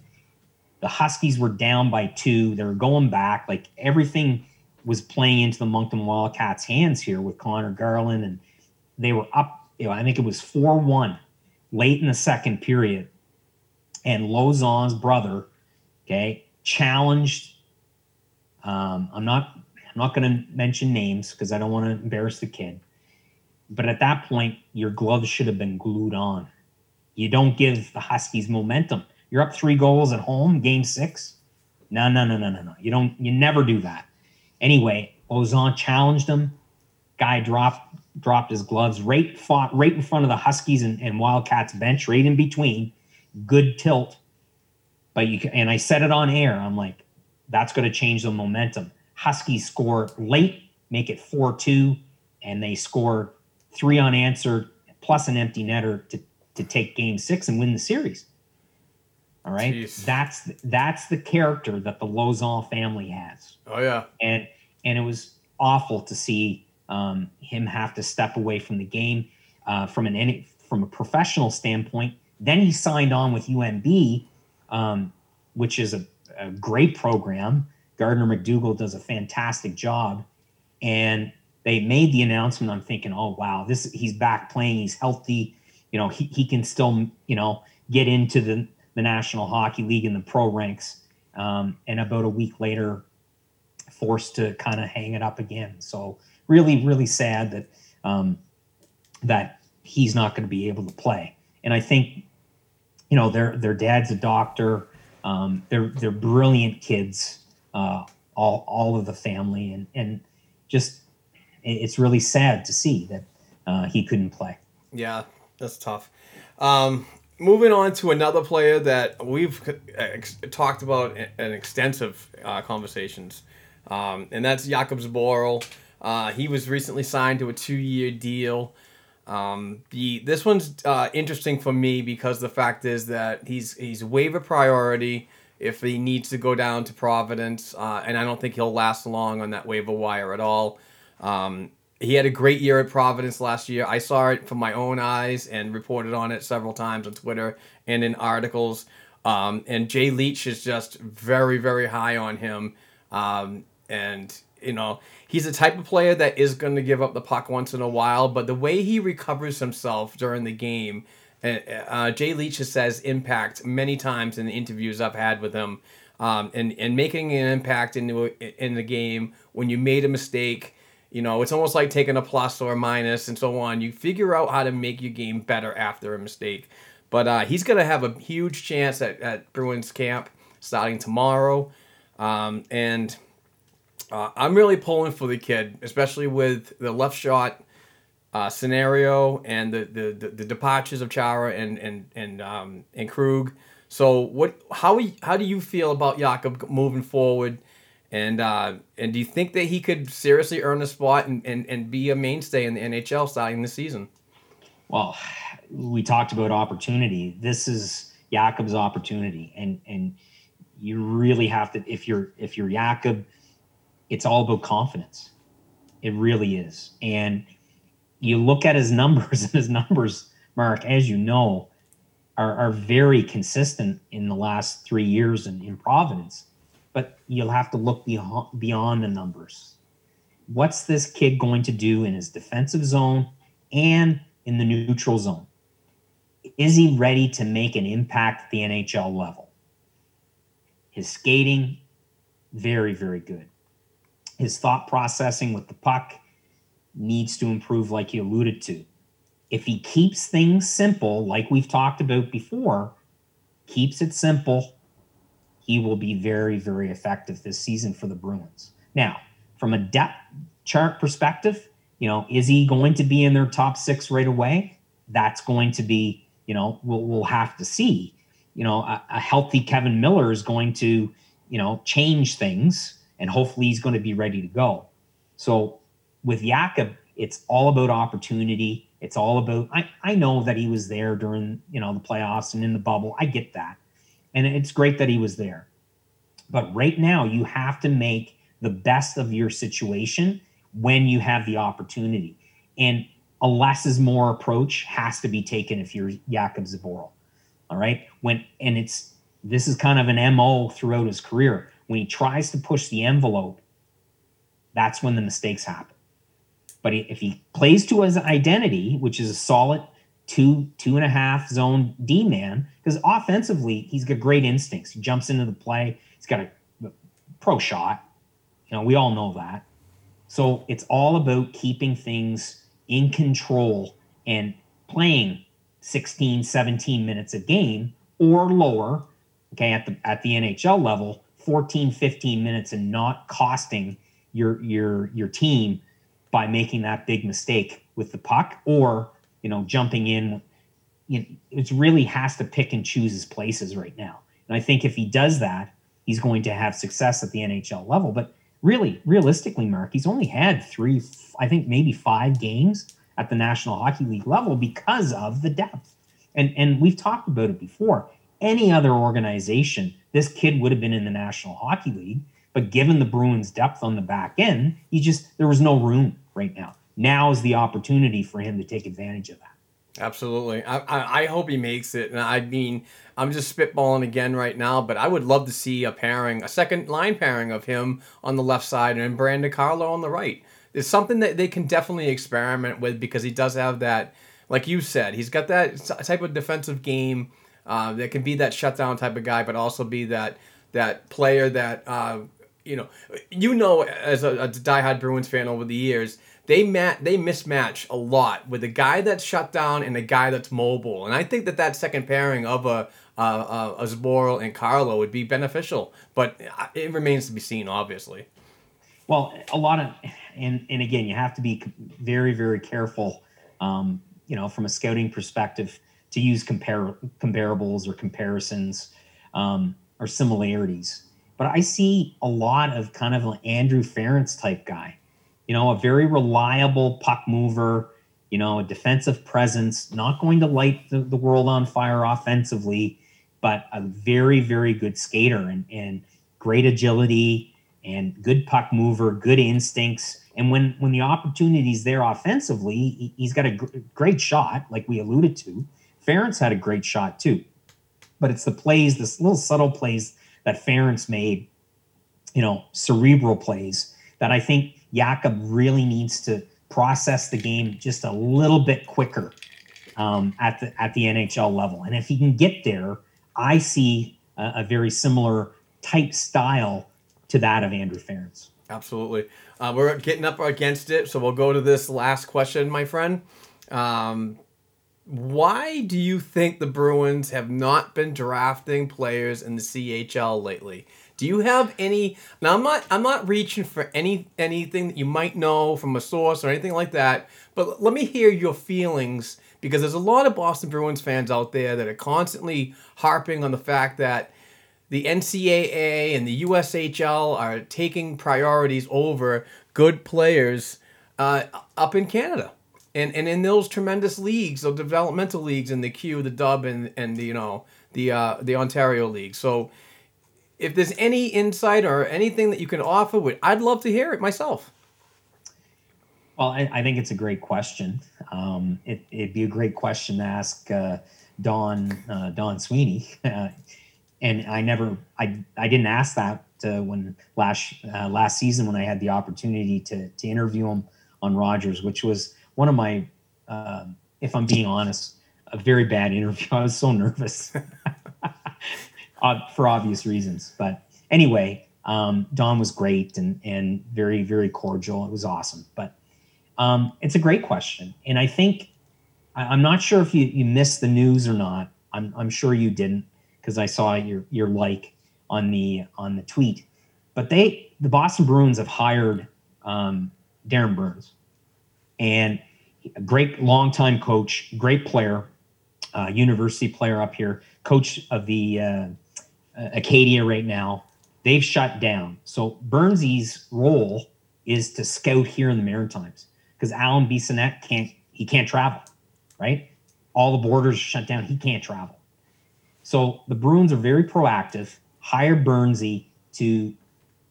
the Huskies were down by two. They were going back. Like everything was playing into the Moncton Wildcats' hands here with Conor Garland, and they were up. You know, I think it was four one late in the second period, and Lauzon's brother, okay, challenged. Um, I'm not. I'm not going to mention names because I don't want to embarrass the kid. But at that point, your gloves should have been glued on. You don't give the Huskies momentum you're up three goals at home, game six. No, no, no, no, no, no. You don't. You never do that. Anyway, Lauzon challenged him. Guy dropped dropped his gloves. Right fought right in front of the Huskies and, and Wildcats bench, right in between. Good tilt. But you can, and I said it on air. I'm like, that's going to change the momentum. Huskies score late, make it four two, and they score three unanswered plus an empty netter to to take game six and win the series. All right, Jeez. that's that's the character that the Lauzon family has. Oh yeah, and and it was awful to see um, him have to step away from the game uh, from an from a professional standpoint. Then he signed on with UNB, um, which is a, a great program. Gardiner MacDougall does a fantastic job, and they made the announcement. I'm thinking, oh wow, this he's back playing. He's healthy. You know, he, he can still you know get into the the National Hockey League in the pro ranks. Um, and about a week later, forced to kind of hang it up again. So really, really sad that um, that he's not going to be able to play. And I think, you know, their their dad's a doctor. Um, they're they're brilliant kids, uh, all all of the family, and and just it's really sad to see that uh, he couldn't play. Yeah, that's tough. Um, moving on to another player that we've ex- talked about in extensive uh, conversations, um, and that's Jakub Zboril. Uh, he was recently signed to a two-year deal. Um, the this one's uh, interesting for me because the fact is that he's he's waiver priority if he needs to go down to Providence, uh, and I don't think he'll last long on that waiver wire at all. Um, he had a great year at Providence last year. I saw it from my own eyes and reported on it several times on Twitter and in articles. Um, and Jay Leach is just very, very high on him. Um, and, you know, he's a type of player that is going to give up the puck once in a while, but the way he recovers himself during the game, uh, uh Jay Leach has says impact many times in the interviews I've had with him. Um, and, and making an impact in the, in the game when you made a mistake you know, it's almost like taking a plus or a minus and so on. You figure out how to make your game better after a mistake. But uh, he's going to have a huge chance at, at Bruins camp starting tomorrow. Um, and uh, I'm really pulling for the kid, especially with the left shot uh, scenario and the, the, the, the, departures of Chara and and and um, and Krug. So what? How how do you feel about Jakub moving forward? And uh, and do you think that he could seriously earn a spot and, and, and be a mainstay in the NHL starting this season? Well, we talked about opportunity. This is Jakub's opportunity, and and you really have to if you're if you're Jakub, it's all about confidence. It really is, and you look at his numbers, and his numbers, Mark, as you know, are, are very consistent in the last three years in, in Providence but you'll have to look beyond, the numbers. What's this kid going to do in his defensive zone and in the neutral zone? Is he ready to make an impact at the NHL level? His skating, very, very good. his thought processing with the puck needs to improve, like you alluded to. If he keeps things simple, like we've talked about before, keeps it simple, he will be very, very effective this season for the Bruins. Now, from a depth chart perspective, you know, is he going to be in their top six right away? That's going to be, you know, we'll, we'll have to see. You know, a, a healthy Kevan Miller is going to, you know, change things and hopefully he's going to be ready to go. So with Jakub, it's all about opportunity. It's all about I, I know that he was there during, you know, the playoffs and in the bubble. I get that. And it's great that he was there. But right now you have to make the best of your situation when you have the opportunity. And a less is more approach has to be taken if you're Jakub Zboril. All right. When and it's this is kind of an MO throughout his career. When he tries to push the envelope, that's when the mistakes happen. But if he plays to his identity, which is a solid two, two and a half zone D man, because offensively, he's got great instincts. He jumps into the play, he's got a pro shot. You know, we all know that. So it's all about keeping things in control and playing 16, 17 minutes a game or lower, okay, at the at the NHL level, 14, 15 minutes and not costing your your your team by making that big mistake with the puck or, you know, jumping in. You know, it really has to pick and choose his places right now. And I think if he does that, he's going to have success at the NHL level. But really, realistically, Mark, he's only had three, I think maybe five games at the National Hockey League level because of the depth. And and we've talked about it before. Any other organization, this kid would have been in the National Hockey League, but given the Bruins' depth on the back end, he just there was no room right now. Now is the opportunity for him to take advantage of that. Absolutely. I, I, hope he makes it. And I mean, I'm just spitballing again right now, but I would love to see a pairing, a second line pairing of him on the left side and Brandon Carlo on the right. It's something that they can definitely experiment with because he does have that, like you said, he's got that type of defensive game uh, that can be that shutdown type of guy, but also be that that player that uh, you know, you know, as a, a diehard Bruins fan over the years, they mat they mismatch a lot with a guy that's shut down and a guy that's mobile, and I think that that second pairing of a uh, uh, and Carlo would be beneficial, but it remains to be seen, obviously. Well, a lot of, and and again, you have to be very very careful, um, you know, from a scouting perspective, to use compare comparables or comparisons um, or similarities. But I see a lot of kind of an Andrew Ference type guy, you know, a very reliable puck mover, you know, a defensive presence, not going to light the, the world on fire offensively, but a very, very good skater and, and great agility and good puck mover, good instincts. And when when the opportunity's there offensively, he, has got a gr- great shot, like we alluded to. Ference had a great shot too, but it's the plays, this little subtle plays that Ference made, you know, cerebral plays that I think Jakub really needs to process the game just a little bit quicker um, at the at the NHL level. And if he can get there, I see a, a very similar type style to that of Andrew Ference. Absolutely. Uh, we're getting up against it, so we'll go to this last question, my friend. Um, why do you think the Bruins have not been drafting players in the CHL lately? Do you have any? Now I'm not I'm not reaching for any anything that you might know from a source or anything like that. But let me hear your feelings because there's a lot of Boston Bruins fans out there that are constantly harping on the fact that the NCAA and the USHL are taking priorities over good players uh, up in Canada. And, and in those tremendous leagues, the developmental leagues in the Q, the Dub, and, and the, you know the uh, the Ontario League. So, if there's any insight or anything that you can offer, I'd love to hear it myself. Well, I, I think it's a great question. Um, it, would be a great question to ask uh, Don uh, Don Sweeney. and I never, I, I didn't ask that uh, when last uh, last season when I had the opportunity to to interview him on Rogers, which was one of my, uh, if I'm being honest, a very bad interview. I was so nervous for obvious reasons. But anyway, Um, Don was great and and very very cordial. It was awesome. But um, it's a great question, and I think I, am not sure if you you missed the news or not. I'm I'm sure you didn't because I saw your your like on the on the tweet. But they the Boston Bruins have hired um, Darren Burns, and a great longtime coach, great player, uh, university player up here, coach of the uh, Acadia right now. They've shut down. So Burnsy's role is to scout here in the Maritimes because Alan Bissonnette can't he can't travel, right? All the borders are shut down. He can't travel. So the Bruins are very proactive. Hire Burnsy to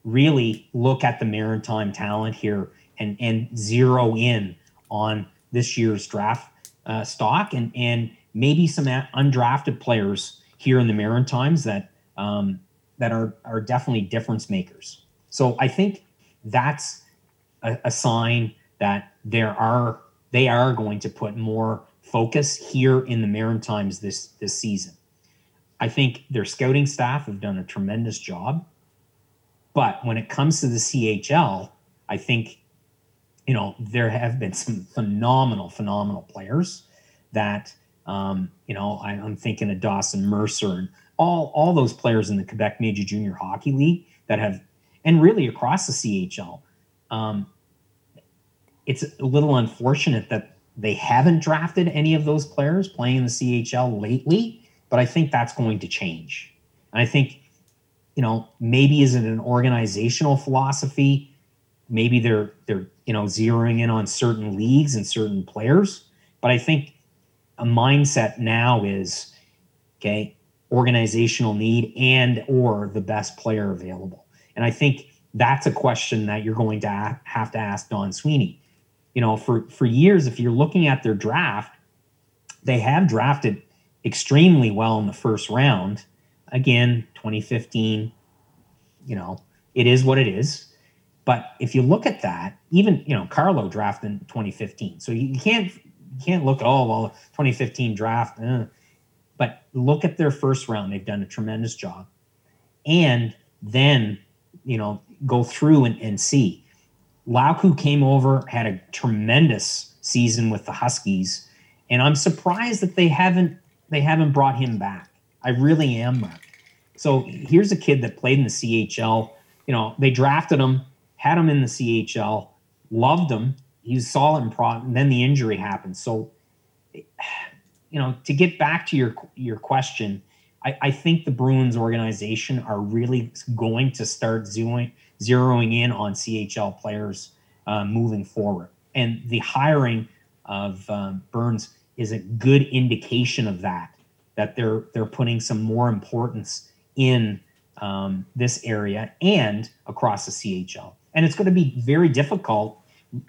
really look at the maritime talent here and and zero in on this year's draft uh, stock and and maybe some undrafted players here in the Maritimes that um, that are are definitely difference makers. So I think that's a, a sign that there are they are going to put more focus here in the Maritimes this this season. I think their scouting staff have done a tremendous job. But when it comes to the CHL, I think you know there have been some phenomenal, phenomenal players that um, you know I, am thinking of Dawson Mercer and all all those players in the Quebec Major Junior Hockey League that have, and really across the CHL. Um, it's a little unfortunate that they haven't drafted any of those players playing in the CHL lately, but I think that's going to change. And I think, you know, maybe is it an organizational philosophy? Maybe they're they're you know zeroing in on certain leagues and certain players, but I think a mindset now is okay organizational need and or the best player available. And i think that's a question that you're going to have to ask don sweeney. You know for for years if you're looking at their draft they have drafted extremely well in the first round. Again 2015 you know it is what it is. But if you look at that even you know carlo drafted in 2015 so you can't you can't look oh well 2015 draft eh. But look at their first round. They've done a tremendous job. And then you know go through and, and see. Lauko came over had a tremendous season with the Huskies. And I'm surprised that they haven't they haven't brought him back. I really am Mark. So here's a kid that played in the CHL you know they drafted him had him in the CHL loved him. He's solid in pro and then the injury happened. So you know to get back to your your question I, I think the bruins organization are really going to start zeroing, zeroing in on chl players uh, moving forward. And the hiring of um, burns is a good indication of that that they're they're putting some more importance in um, this area and across the chl and it's going to be very difficult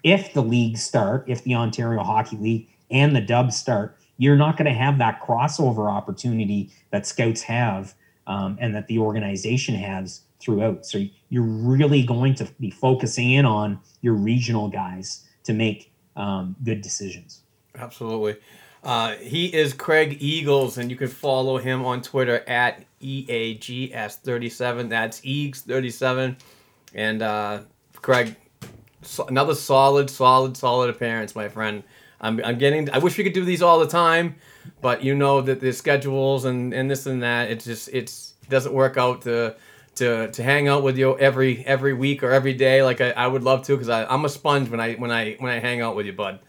if the leagues start, if the Ontario Hockey League and the Dubs start, you're not going to have that crossover opportunity that scouts have um, and that the organization has throughout. So you're really going to be focusing in on your regional guys to make um, good decisions. Absolutely. Uh, he is Craig Eagles, and you can follow him on Twitter at EAGS37. That's Eags37. And uh, Craig, so, another solid, solid, solid appearance, my friend. I'm, I'm getting. I wish we could do these all the time, but you know that the schedules and, and this and that. It just it's it doesn't work out to to to hang out with you every every week or every day like I, I would love to because I'm a sponge when I when I when I hang out with you, bud.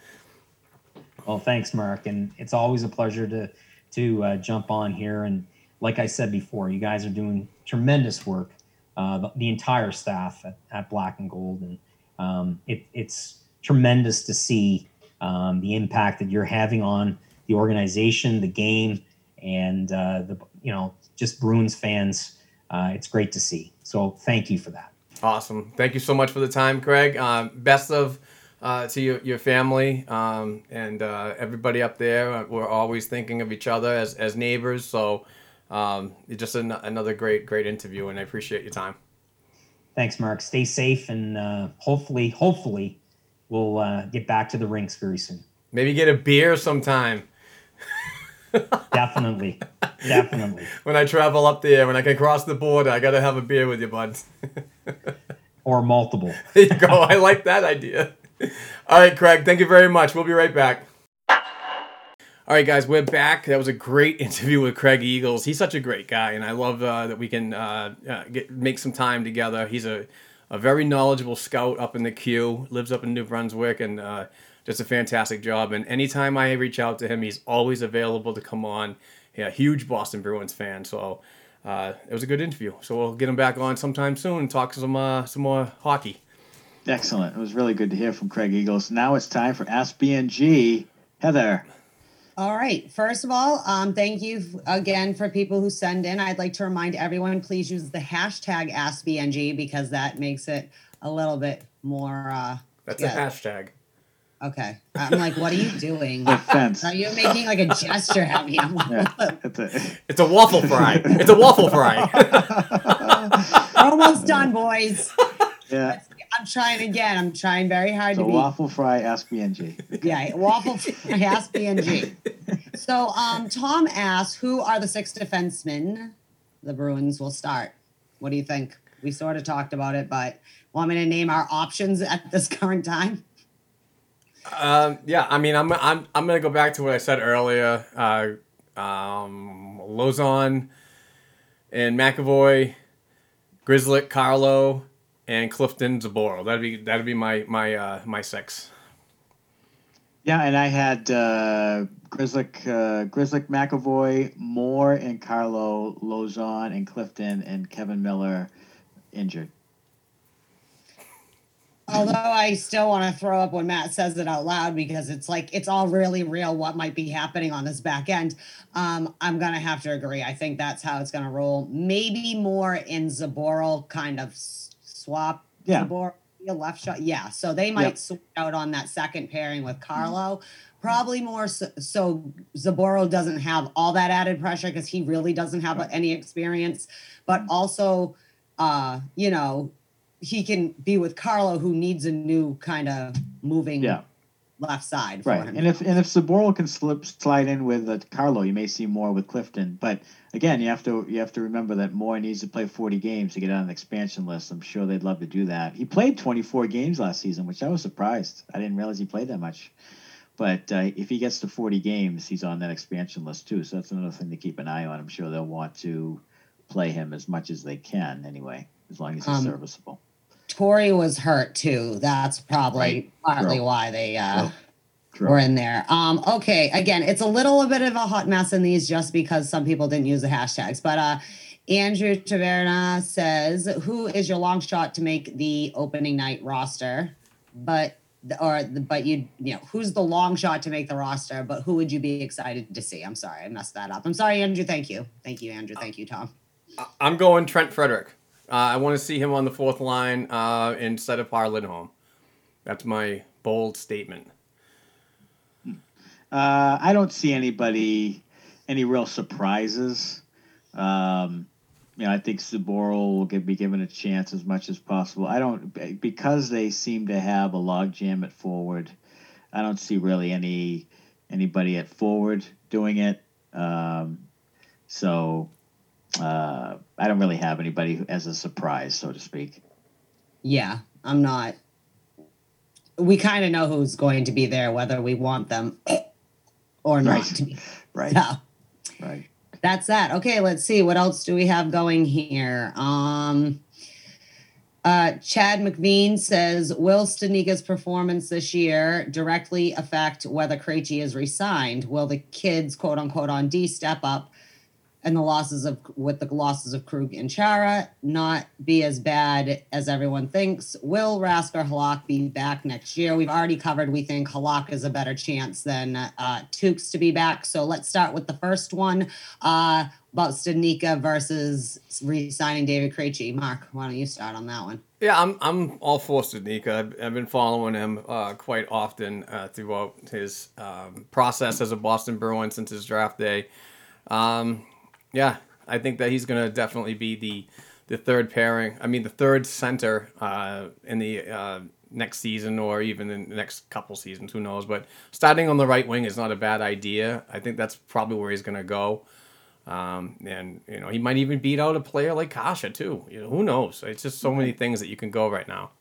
Well, thanks, Mark, and it's always a pleasure to to uh, jump on here. And like I said before, you guys are doing tremendous work. Uh, the, the entire staff at, at Black and Gold and um, it, it's tremendous to see um, the impact that you're having on the organization, the game, and uh, the you know just Bruins fans. Uh, it's great to see. So thank you for that. Awesome. Thank you so much for the time, Craig. Uh, best of uh, to your, your family um, and uh, everybody up there. We're always thinking of each other as, as neighbors. So um, just an- another great, great interview, and I appreciate your time. Thanks, Mark. Stay safe, and uh, hopefully, hopefully, we'll uh, get back to the rinks very soon. Maybe get a beer sometime. Definitely. Definitely. when I travel up there, when I can cross the border, I gotta have a beer with you, bud. Or multiple. there you go. I like that idea. All right, Craig. Thank you very much. We'll be right back. All right, guys, we're back. That was a great interview with Craig Eagles. He's such a great guy, and I love uh, that we can uh, uh, get, make some time together. He's a, a very knowledgeable scout up in the queue, lives up in New Brunswick, and uh, just a fantastic job. And anytime I reach out to him, he's always available to come on. Yeah, huge Boston Bruins fan. So uh, it was a good interview. So we'll get him back on sometime soon and talk some uh, some more hockey. Excellent. It was really good to hear from Craig Eagles. Now it's time for Ask BNG. Heather. All right. First of all, um, thank you again for people who send in. I'd like to remind everyone, please use the hashtag AskBNG because that makes it a little bit more. Uh, That's yeah. a hashtag. Okay. I'm like, what are you doing? Offense. Are you making like a gesture at me? I'm like, Yeah, it's a, It's a waffle fry. It's a waffle fry. We're almost done, boys. yeah, I'm trying again. I'm trying very hard it's to a be. waffle fry Ask BNG. Yeah, waffle Fry ask BNG. So um, Tom asks, who are the six defensemen the Bruins will start? What do you think? We sort of talked about it, but want me to name our options at this current time? Um, yeah, I mean, I'm I'm I'm gonna go back to what I said earlier. Uh, um, Lauzon and McAvoy, Grzelcyk, Carlo, and Clifton Zboril. That'd be that'd be my my uh, my six. Yeah, and I had uh, Grzelcyk, uh, Grzelcyk, McAvoy, Moore, and Carlo, Lauzon, and Clifton, and Kevan Miller injured. Although I still want to throw up when Matt says it out loud because it's like it's all really real what might be happening on this back end. Um, I'm gonna have to agree. I think that's how it's gonna roll. Maybe more in Zboril kind of swap. Yeah. A left shot. Yeah. So they might Yep. switch out on that second pairing with Carlo. Probably more so, so Zboril doesn't have all that added pressure because he really doesn't have any experience, but also, uh, you know, he can be with Carlo, who needs a new kind of moving Yeah. Left side. For Right, him. and if and if Zboril can slip slide in with uh, Carlo, you may see more with Clifton. But again, you have to you have to remember that Moore needs to play forty games to get on the expansion list. I'm sure they'd love to do that. He played 24 games last season, which I was surprised. I didn't realize he played that much. But uh, if he gets to 40 games, he's on that expansion list too. So that's another thing to keep an eye on. I'm sure they'll want to play him as much as they can anyway, as long as he's Um, serviceable. Torey was hurt too. That's probably Right. partly True. why they uh, True. True. were in there. Um, okay, again, it's a little a bit of a hot mess in these just because some people didn't use the hashtags. But uh, Andrew Taverna says, "Who is your long shot to make the opening night roster?" But or but you you know who's the long shot to make the roster? But who would you be excited to see? I'm sorry, I messed that up. I'm sorry, Andrew. Thank you, thank you, Andrew. Thank you, Tom. I'm going Trent Frederick. Uh, I want to see him on the fourth line uh, instead of Par Lindholm. That's my bold statement. Uh, I don't see anybody, any real surprises. Um, you know, I think Zboril will be given a chance as much as possible. I don't because they seem to have a logjam at forward. I don't see really any anybody at forward doing it. Um, so uh, I don't really have anybody who- as a surprise, so to speak. Yeah, I'm not. We kind of know who's going to be there, whether we want them or not Right. Right. So Right. that's that. Okay, let's see what else do we have going here. Um, uh, Chad McVean says, "Will Studnicka's performance this year directly affect whether Krejci is re-signed? Will the kids, quote unquote, on D step up, and the losses of with the losses of Krug and Chara not be as bad as everyone thinks? Will Rasker Halak be back next year? We've already covered. We think Halak is a better chance than uh, Tukes to be back. So let's start with the first one uh, about Studnicka versus re-signing David Krejci. Mark, why don't you start on that one? Yeah, I'm I'm all for Studnicka. I've, I've been following him uh, quite often uh, throughout his um, process as a Boston Bruin since his draft day. Um, yeah, I think that he's going to definitely be the the third pairing. I mean, the third center uh, in the uh, next season or even in the next couple seasons. Who knows? But starting on the right wing is not a bad idea. I think that's probably where he's going to go. Um, and you know he might even beat out a player like Kase too. You know who knows? It's just so many things that you can go right now.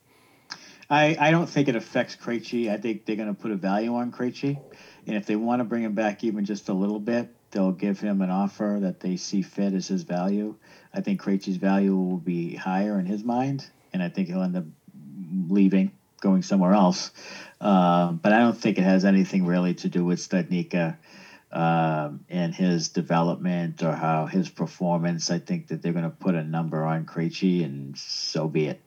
I, I don't think it affects Krejci. I think they're going to put a value on Krejci, and if they want to bring him back even just a little bit, they'll give him an offer that they see fit as his value. I think Krejci's value will be higher in his mind, and I think he'll end up leaving, going somewhere else. Uh, but I don't think it has anything really to do with Studnicka um, and his development or how his performance. I think that they're going to put a number on Krejci, and so be it.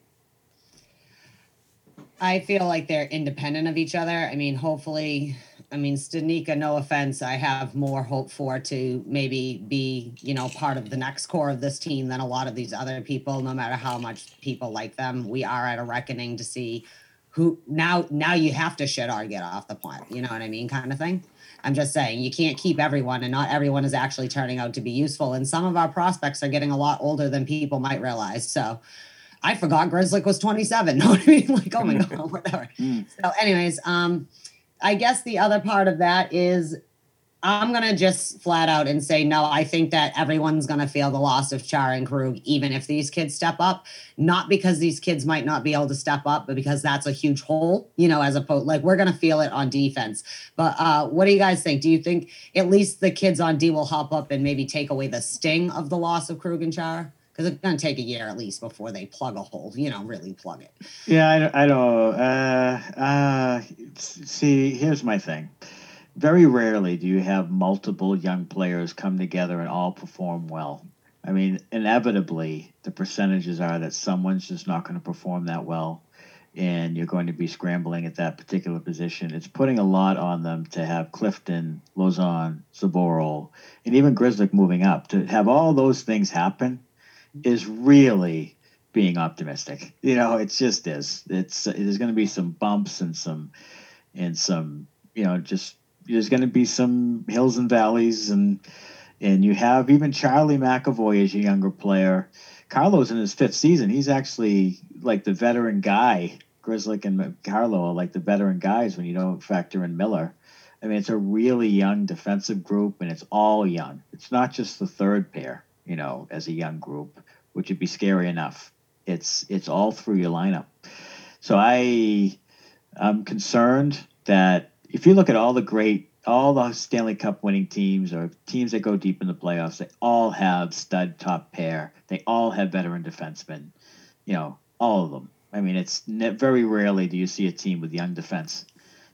I feel like they're independent of each other. I mean, hopefully, I mean, Studnicka, no offense, I have more hope for to maybe be, you know, part of the next core of this team than a lot of these other people, no matter how much people like them. We are at a reckoning to see who now now you have to shit or get off the point. You know what I mean? Kind of thing. I'm just saying you can't keep everyone and not everyone is actually turning out to be useful. And some of our prospects are getting a lot older than people might realize. So I forgot Grzelcyk was 27. Know what I mean? Like, oh my God, whatever. So, anyways, um, I guess the other part of that is I'm gonna just flat out and say no. I think that everyone's gonna feel the loss of Char and Krug, even if these kids step up. Not because these kids might not be able to step up, but because that's a huge hole, you know. As opposed, like we're gonna feel it on defense. But uh, what do you guys think? Do you think at least the kids on D will hop up and maybe take away the sting of the loss of Krug and Char? Because it's gonna take a year at least before they plug a hole, you know, really plug it. Yeah, I don't. I don't uh, uh, see, here's my thing. Very rarely do you have multiple young players come together and all perform well. I mean, inevitably, the percentages are that someone's just not going to perform that well, and you're going to be scrambling at that particular position. It's putting a lot on them to have Clifton, Lauzon, Zboril, and even Grzelcyk moving up. To have all those things happen is really being optimistic. You know, it just is. It's there's going to be some bumps and some and some you know just there's going to be some hills and valleys and and you have even Charlie McAvoy as a younger player. Carlo's in his fifth season. He's actually like the veteran guy. Grzelcyk and Carlo are like the veteran guys when you don't factor in Miller. I mean, it's a really young defensive group, and it's all young. It's not just the third pair, you know, as a young group, which would be scary enough. It's it's all through your lineup. So I I'm concerned that if you look at all the great, all the Stanley Cup winning teams or teams that go deep in the playoffs, they all have stud top pair. They all have veteran defensemen. You know, all of them. I mean, it's ne- very rarely do you see a team with young defense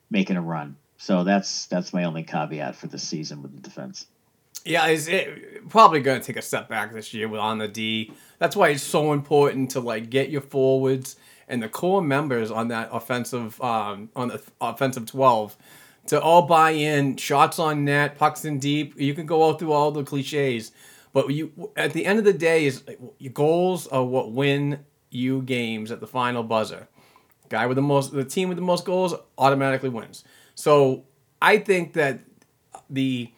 making a run. So that's that's my only caveat for the season with the defense. Yeah, is it probably going to take a step back this year on the D. That's why it's so important to like get your forwards and the core members on that offensive um, on the offensive twelve to all buy in. Shots on net, pucks in deep. You can go out through all the cliches, but you at the end of the day is your goals are what win you games at the final buzzer. Guy with the most, the team with the most goals automatically wins. So I think that the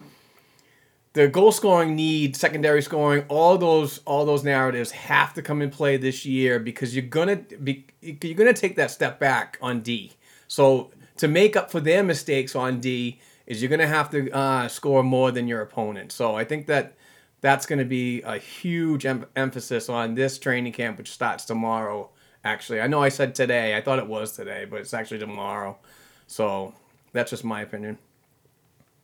the goal scoring need, secondary scoring, all those all those narratives have to come in play this year because you're gonna be you're gonna take that step back on D. So to make up for their mistakes on D is you're gonna have to uh, score more than your opponent. So I think that that's gonna be a huge em- emphasis on this training camp, which starts tomorrow. Actually, I know I said today. I thought it was today, but it's actually tomorrow. So that's just my opinion.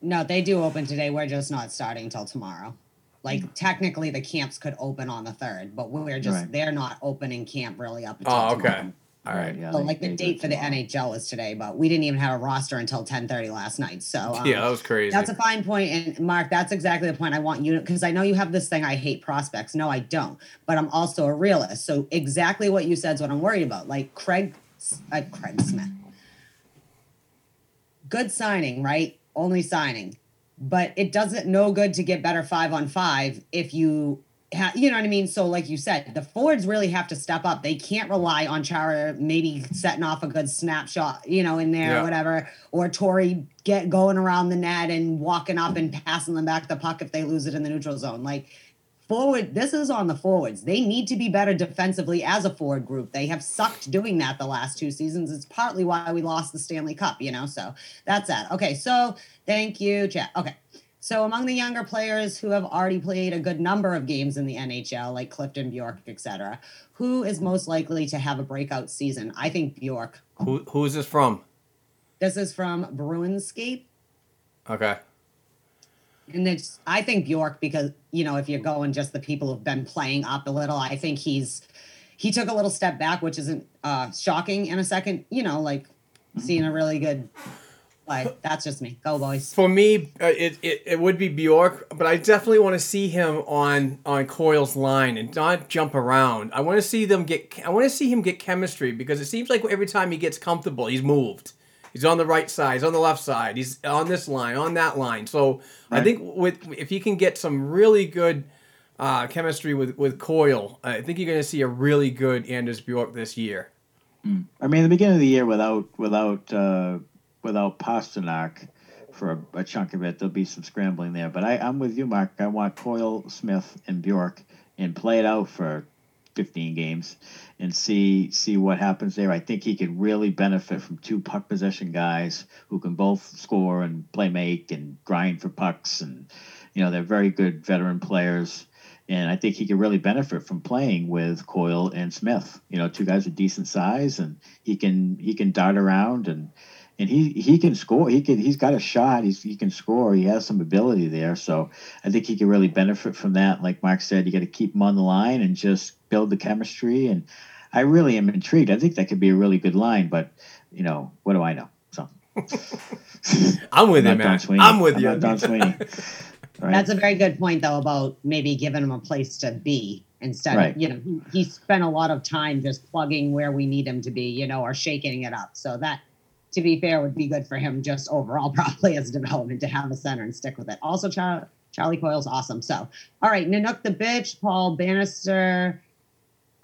No, they do open today. We're just not starting till tomorrow. Like technically, the camps could open on the third, but we're just Right. they're not opening camp really up until Oh, tomorrow. okay. All right. Yeah, So they- like the date for the tomorrow. NHL is today, but we didn't even have a roster until 10:30 last night. So um, Yeah, that was crazy. That's a fine point, and Mark, that's exactly the point I want you to because I know you have this thing. I hate prospects. No, I don't, but I'm also a realist. So exactly what you said is what I'm worried about. Like Craig, uh, Craig Smith, good signing, right? Only signing, but it doesn't no good to get better five on five if you. Ha- you know what I mean? So, like you said, the forwards really have to step up. They can't rely on Chara maybe setting off a good snapshot, you know, in there Yeah. or whatever, or Torey get going around the net and walking up and passing them back the puck if they lose it in the neutral zone. Like forward, this is on the forwards. They need to be better defensively as a forward group. They have sucked doing that the last two seasons. It's partly why we lost the Stanley Cup, you know. So that's that. Okay, so thank you, chat. Okay. So among the younger players who have already played a good number of games in the NHL, like Clifton Bjork, etc., who is most likely to have a breakout season? I think Bjork. Who who is this from? This is from Bruinscape. Okay. And it's I think Bjork because you know if you're going just the people who've been playing up a little, I think he's he took a little step back, which isn't uh, shocking in a second. You know, like seeing a really good play. That's just me. Go boys. For me, uh, it, it it would be Bjork, but I definitely want to see him on on Coyle's line and not jump around. I want to see them get. I want to see him get chemistry because it seems like every time he gets comfortable, he's moved. He's on the right side. He's on the left side. He's on this line, on that line. So I think with if he can get some really good uh, chemistry with with Coyle, I think you're going to see a really good Anders Bjork this year. I mean, the beginning of the year without without uh, without Pastrnak for a, a chunk of it, there'll be some scrambling there. But I, I'm with you, Mark. I want Coyle, Smith, and Bjork and play it out for 15 games and see see what happens there. I think he could really benefit from two puck possession guys who can both score and play make and grind for pucks and you know they're very good veteran players. And I think he could really benefit from playing with Coyle and Smith. You know, two guys with decent size, and he can he can dart around and and he he can score. He can he's got a shot. He's he can score. He has some ability there. So I think he can really benefit from that. Like Mark said, you got to keep him on the line and just build the chemistry. And I really am intrigued. I think that could be a really good line. But you know, what do I know? So I'm with you, not Don man. Sweeney. I'm with I'm you. not Don Sweeney. Right. That's a very good point, though, about maybe giving him a place to be instead Right. of, you know, he, he spent a lot of time just plugging where we need him to be, you know, or shaking it up. So that, to be fair, would be good for him just overall, probably as development to have a center and stick with it. Also, Char- Charlie Coyle's awesome. So, all right, Nanook the bitch, Paul Bannister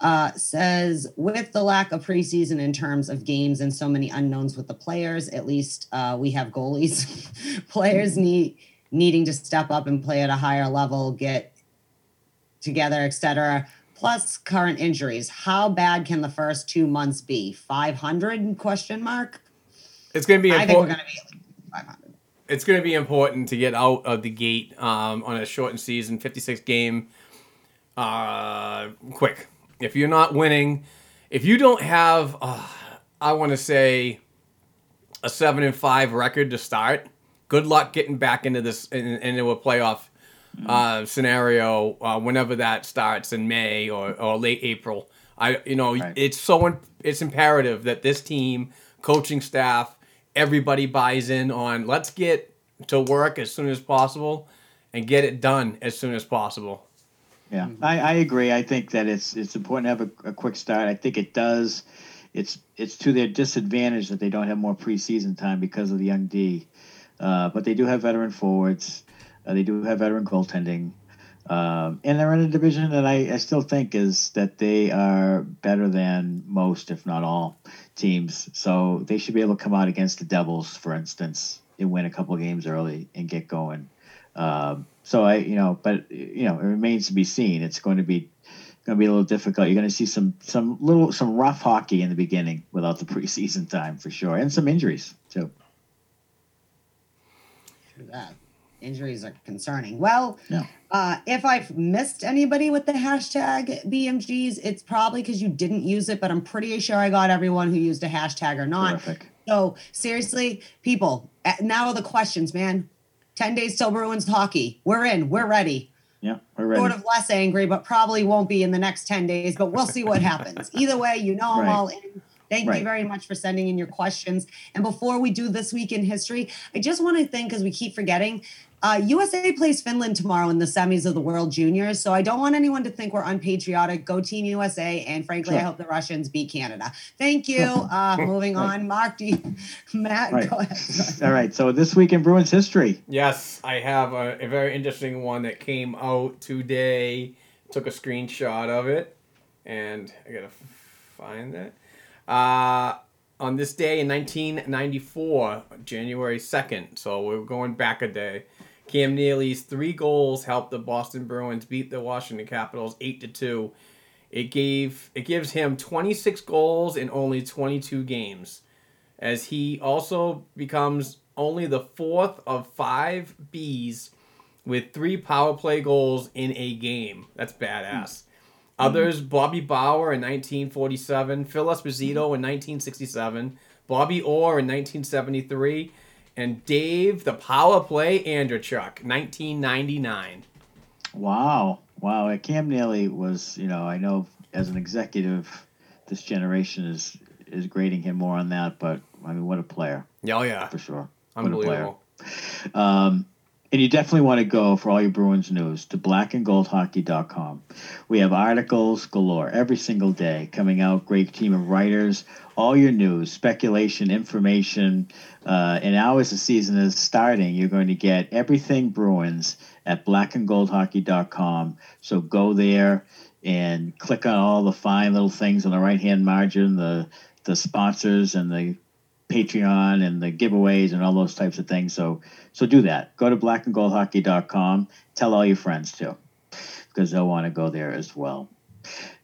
uh, says, with the lack of preseason in terms of games and so many unknowns with the players, at least uh, we have goalies. players need needing to step up and play at a higher level, get together, etc. Plus current injuries. How bad can the first two months be? Five hundred? Question mark. It's going to be I think we're important. going to be five hundred. it's going to be important to get out of the gate um, on a shortened season, 56 game, uh, quick. If you're not winning, if you don't have, uh, I want to say, a seven and five record to start, good luck getting back into this in, into a playoff uh, scenario uh, whenever that starts in May or, or late April. I you know Right. it's so im- it's imperative that this team, coaching staff, everybody buys in on let's get to work as soon as possible and get it done as soon as possible. Yeah, I, I agree. I think that it's it's important to have a, a quick start. I think it does. It's it's to their disadvantage that they don't have more preseason time because of the young D, uh, but they do have veteran forwards. Uh, they do have veteran goaltending, um, and they're in a division that I, I still think is that they are better than most, if not all, teams. So they should be able to come out against the Devils, for instance, and win a couple games early and get going. Um, so I, you know, but you know, it remains to be seen. It's going to be going to be a little difficult. You're going to see some some little some rough hockey in the beginning without the preseason time for sure, and some injuries too. That. Injuries are concerning. Well, Yeah. uh, if I've missed anybody with the hashtag BNGs, it's probably because you didn't use it, but I'm pretty sure I got everyone who used a hashtag or not. Terrific. So seriously, people, now are the questions, man. 10 days till Bruins hockey. We're in. We're ready. Yeah, we're ready. Sort of less angry, but probably won't be in the next 10 days, but we'll see what happens. Either way, you know I'm Right. all in. Thank Right. you very much for sending in your questions. And before we do this week in history, I just want to thank, because we keep forgetting, uh, USA plays Finland tomorrow in the semis of the World Juniors. So I don't want anyone to think we're unpatriotic. Go Team USA. And frankly, I hope the Russians beat Canada. Thank you. Uh, moving Right. on. Mark, do you, Matt, Right. go ahead. All right. So this week in Bruins history. Yes, I have a, a very interesting one that came out today. Took a screenshot of it, and I gotta find that. Uh, on this day in 1994, January 2nd, so we're going back a day. Cam Neely's three goals helped the Boston Bruins beat the Washington Capitals eight to two. It gave it gives him 26 goals in only 22 games as he also becomes only the fourth of five Bs with three power play goals in a game. That's badass. Hmm. Hmm. Others, Bobby Bauer in 1947, Phil Esposito in 1967, Bobby Orr in 1973, and Dave the Power Play Andreychuk, 1999. Wow, wow. Cam Neely was, you know, I know as an executive, this generation is is grading him more on that, but I mean, what a player Yeah, Oh yeah, for sure. What a player. unbelievable. Um, and you definitely want to go for all your Bruins news to blackandgoldhockey.com. We have articles galore every single day coming out. Great team of writers, all your news, speculation, information. Uh, and now, as the season is starting, you're going to get everything Bruins at blackandgoldhockey.com. So go there and click on all the fine little things on the right hand margin, the the sponsors and the Patreon and the giveaways and all those types of things. So so do that. Go to blackandgoldhockey.com. Tell all your friends too, because they'll want to go there as well.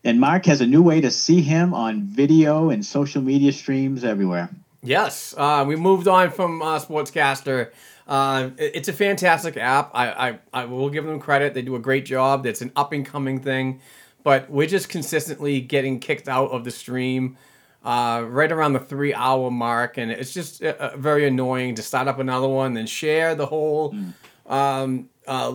And Mark has a new way to see him on video and social media streams everywhere. Yes, uh, we moved on from uh, Sportscaster. Uh, it's a fantastic app. I, I, I will give them credit. They do a great job. It's an up and coming thing, but we're just consistently getting kicked out of the stream uh, right around the three hour mark, and it's just uh, uh, very annoying to start up another one, then share the whole um, uh,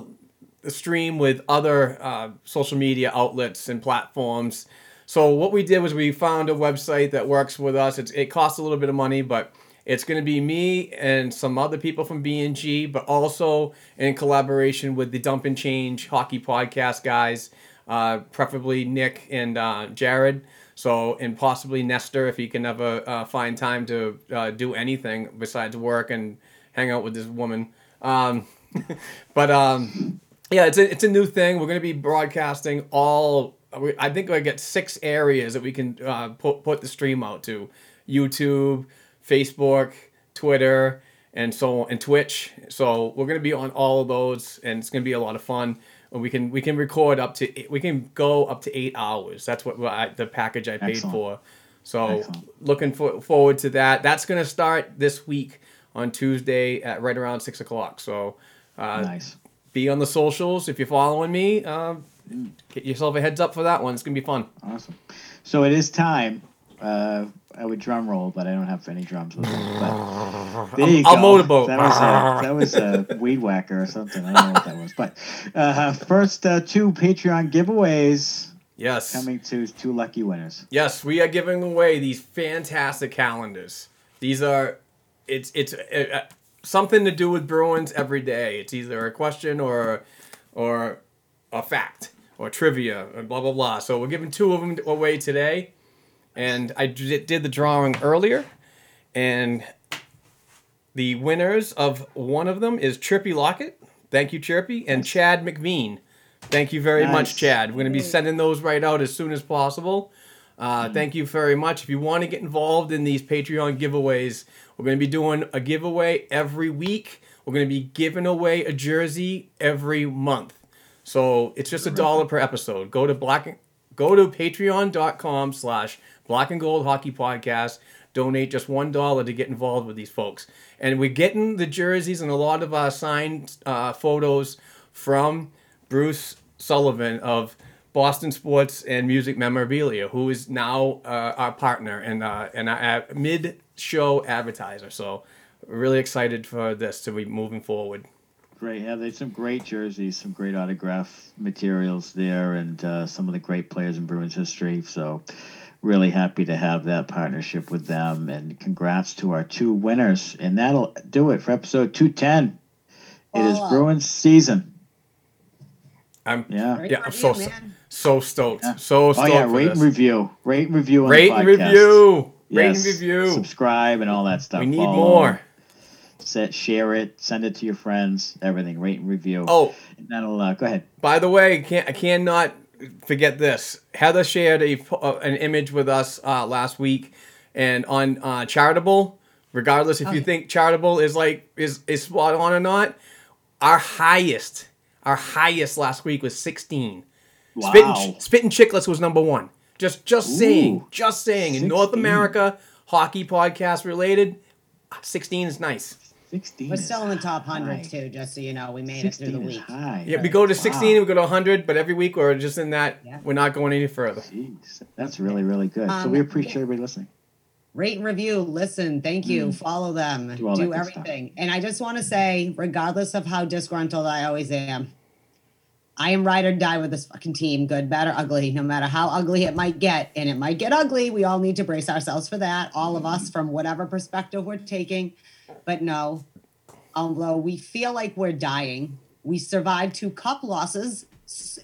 stream with other uh, social media outlets and platforms. So what we did was we found a website that works with us. It's, it costs a little bit of money, but it's going to be me and some other people from B&G, but also in collaboration with the Dump and Change Hockey Podcast guys, uh, preferably Nick and uh, Jared. So and possibly Nestor if he can ever uh, find time to uh, do anything besides work and hang out with this woman. Um, but um, yeah, it's a, it's a new thing. We're going to be broadcasting all. I think I get six areas that we can uh, put put the stream out to: YouTube, Facebook, Twitter, and so on, and Twitch. So we're going to be on all of those, and it's going to be a lot of fun. And we can we can record up to we can go up to eight hours. That's what I, the package I paid Excellent. for. So Excellent. looking for, forward to that. That's going to start this week on Tuesday at right around six o'clock. So uh, Nice. Be on the socials if you're following me. Uh, get yourself a heads up for that one. It's gonna be fun. Awesome. So it is time. Uh, I would drum roll, but I don't have any drums with me. But there you I'll go. motorboat. That was a, that was a weed whacker or something. I don't know what that was. But uh, first, uh, two Patreon giveaways Yes. coming to two lucky winners. Yes, we are giving away these fantastic calendars. These are, it's it's uh, uh, something to do with Bruins every day. It's either a question or, or a fact or trivia and blah blah blah. So we're giving two of them away today, and I did the drawing earlier, and the winners of one of them is Chirpy Lockett. Thank you, Chirpy, and Chad McVean. Thank you very Nice. much, Chad. We're going to be sending those right out as soon as possible. Uh, Thank you very much. If you want to get involved in these Patreon giveaways, we're going to be doing a giveaway every week. We're going to be giving away a jersey every month. So it's just a dollar per episode. Go to black go to patreon.com slash black and gold hockey podcast. Donate just one dollar to get involved with these folks. And we're getting the jerseys and a lot of our signed uh, photos from Bruce Sullivan of Boston Sports and Music Memorabilia, who is now uh, our partner and uh, and our mid show advertiser. So really excited for this to be moving forward. Great. Yeah, there's some great jerseys, some great autograph materials there, and uh, some of the great players in Bruins history. So, really happy to have that partnership with them. And congrats to our two winners. And that'll do it for episode 210. It is Wow. Bruins season. I'm Yeah. Yeah, I'm so you, man. so stoked, Yeah. so Oh, stoked yeah. Rate this. and review. Rate and review on Rate the and review, rate and Yes. review. Subscribe and all that stuff. We need Follow. more. Set, share it, send it to your friends, everything. Rate and review. Oh, And that'll, uh, go ahead. By the way, can't I cannot forget this. Heather shared a uh, an image with us uh, last week, and on uh, Chartable. Regardless if you think Chartable is like is is spot on or not, our highest our highest last week was sixteen. Wow. Spitting, Spitting Chicklets was number one. Just just saying, just saying. In North America, hockey podcast related, sixteen is nice. 16. We're still in the top high. hundred too, just so you know. We made it through the week. high. Yeah, we go to Wow. 16, we go to 100, but every week we're just in that. Yeah. We're not going any further. Jeez, that's really, really good. so Um, we appreciate everybody listening. Rate and review, listen, thank you, follow them, Do do, all that good stuff. everything. And I just want to say, regardless of how disgruntled I always am, I am ride or die with this fucking team, good, bad, or ugly, no matter how ugly it might get. And it might get ugly. We all need to brace ourselves for that, all of us, from whatever perspective we're taking. But no, although we feel like we're dying, we survived two cup losses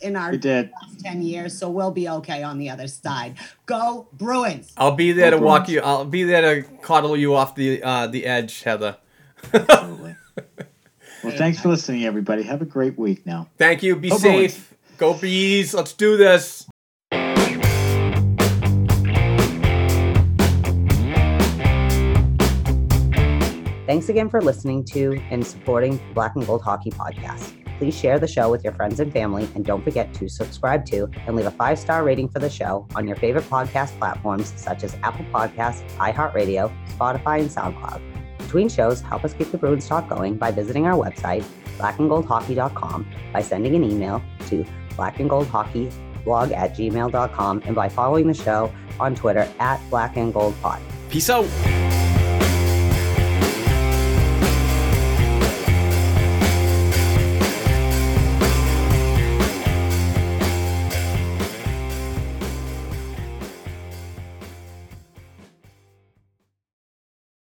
in our last 10 years, so we'll be okay on the other side. Go Bruins! I'll be there to Go walk you. I'll be there to coddle you off the uh, the edge, Heather. Absolutely. Well, thanks for listening, everybody. Have a great week now. Thank you. Be Go Bruins. safe. Go bees. Let's do this. Thanks again for listening to and supporting the Black and Gold Hockey Podcast. Please share the show with your friends and family, and don't forget to subscribe to and leave a five star rating for the show on your favorite podcast platforms such as Apple Podcasts, iHeartRadio, Spotify, and SoundCloud. Between shows, help us keep the Bruins talk going by visiting our website, blackandgoldhockey.com, by sending an email to blackandgoldhockeyblog at gmail.com, and by following the show on Twitter at blackandgoldpod. Peace out.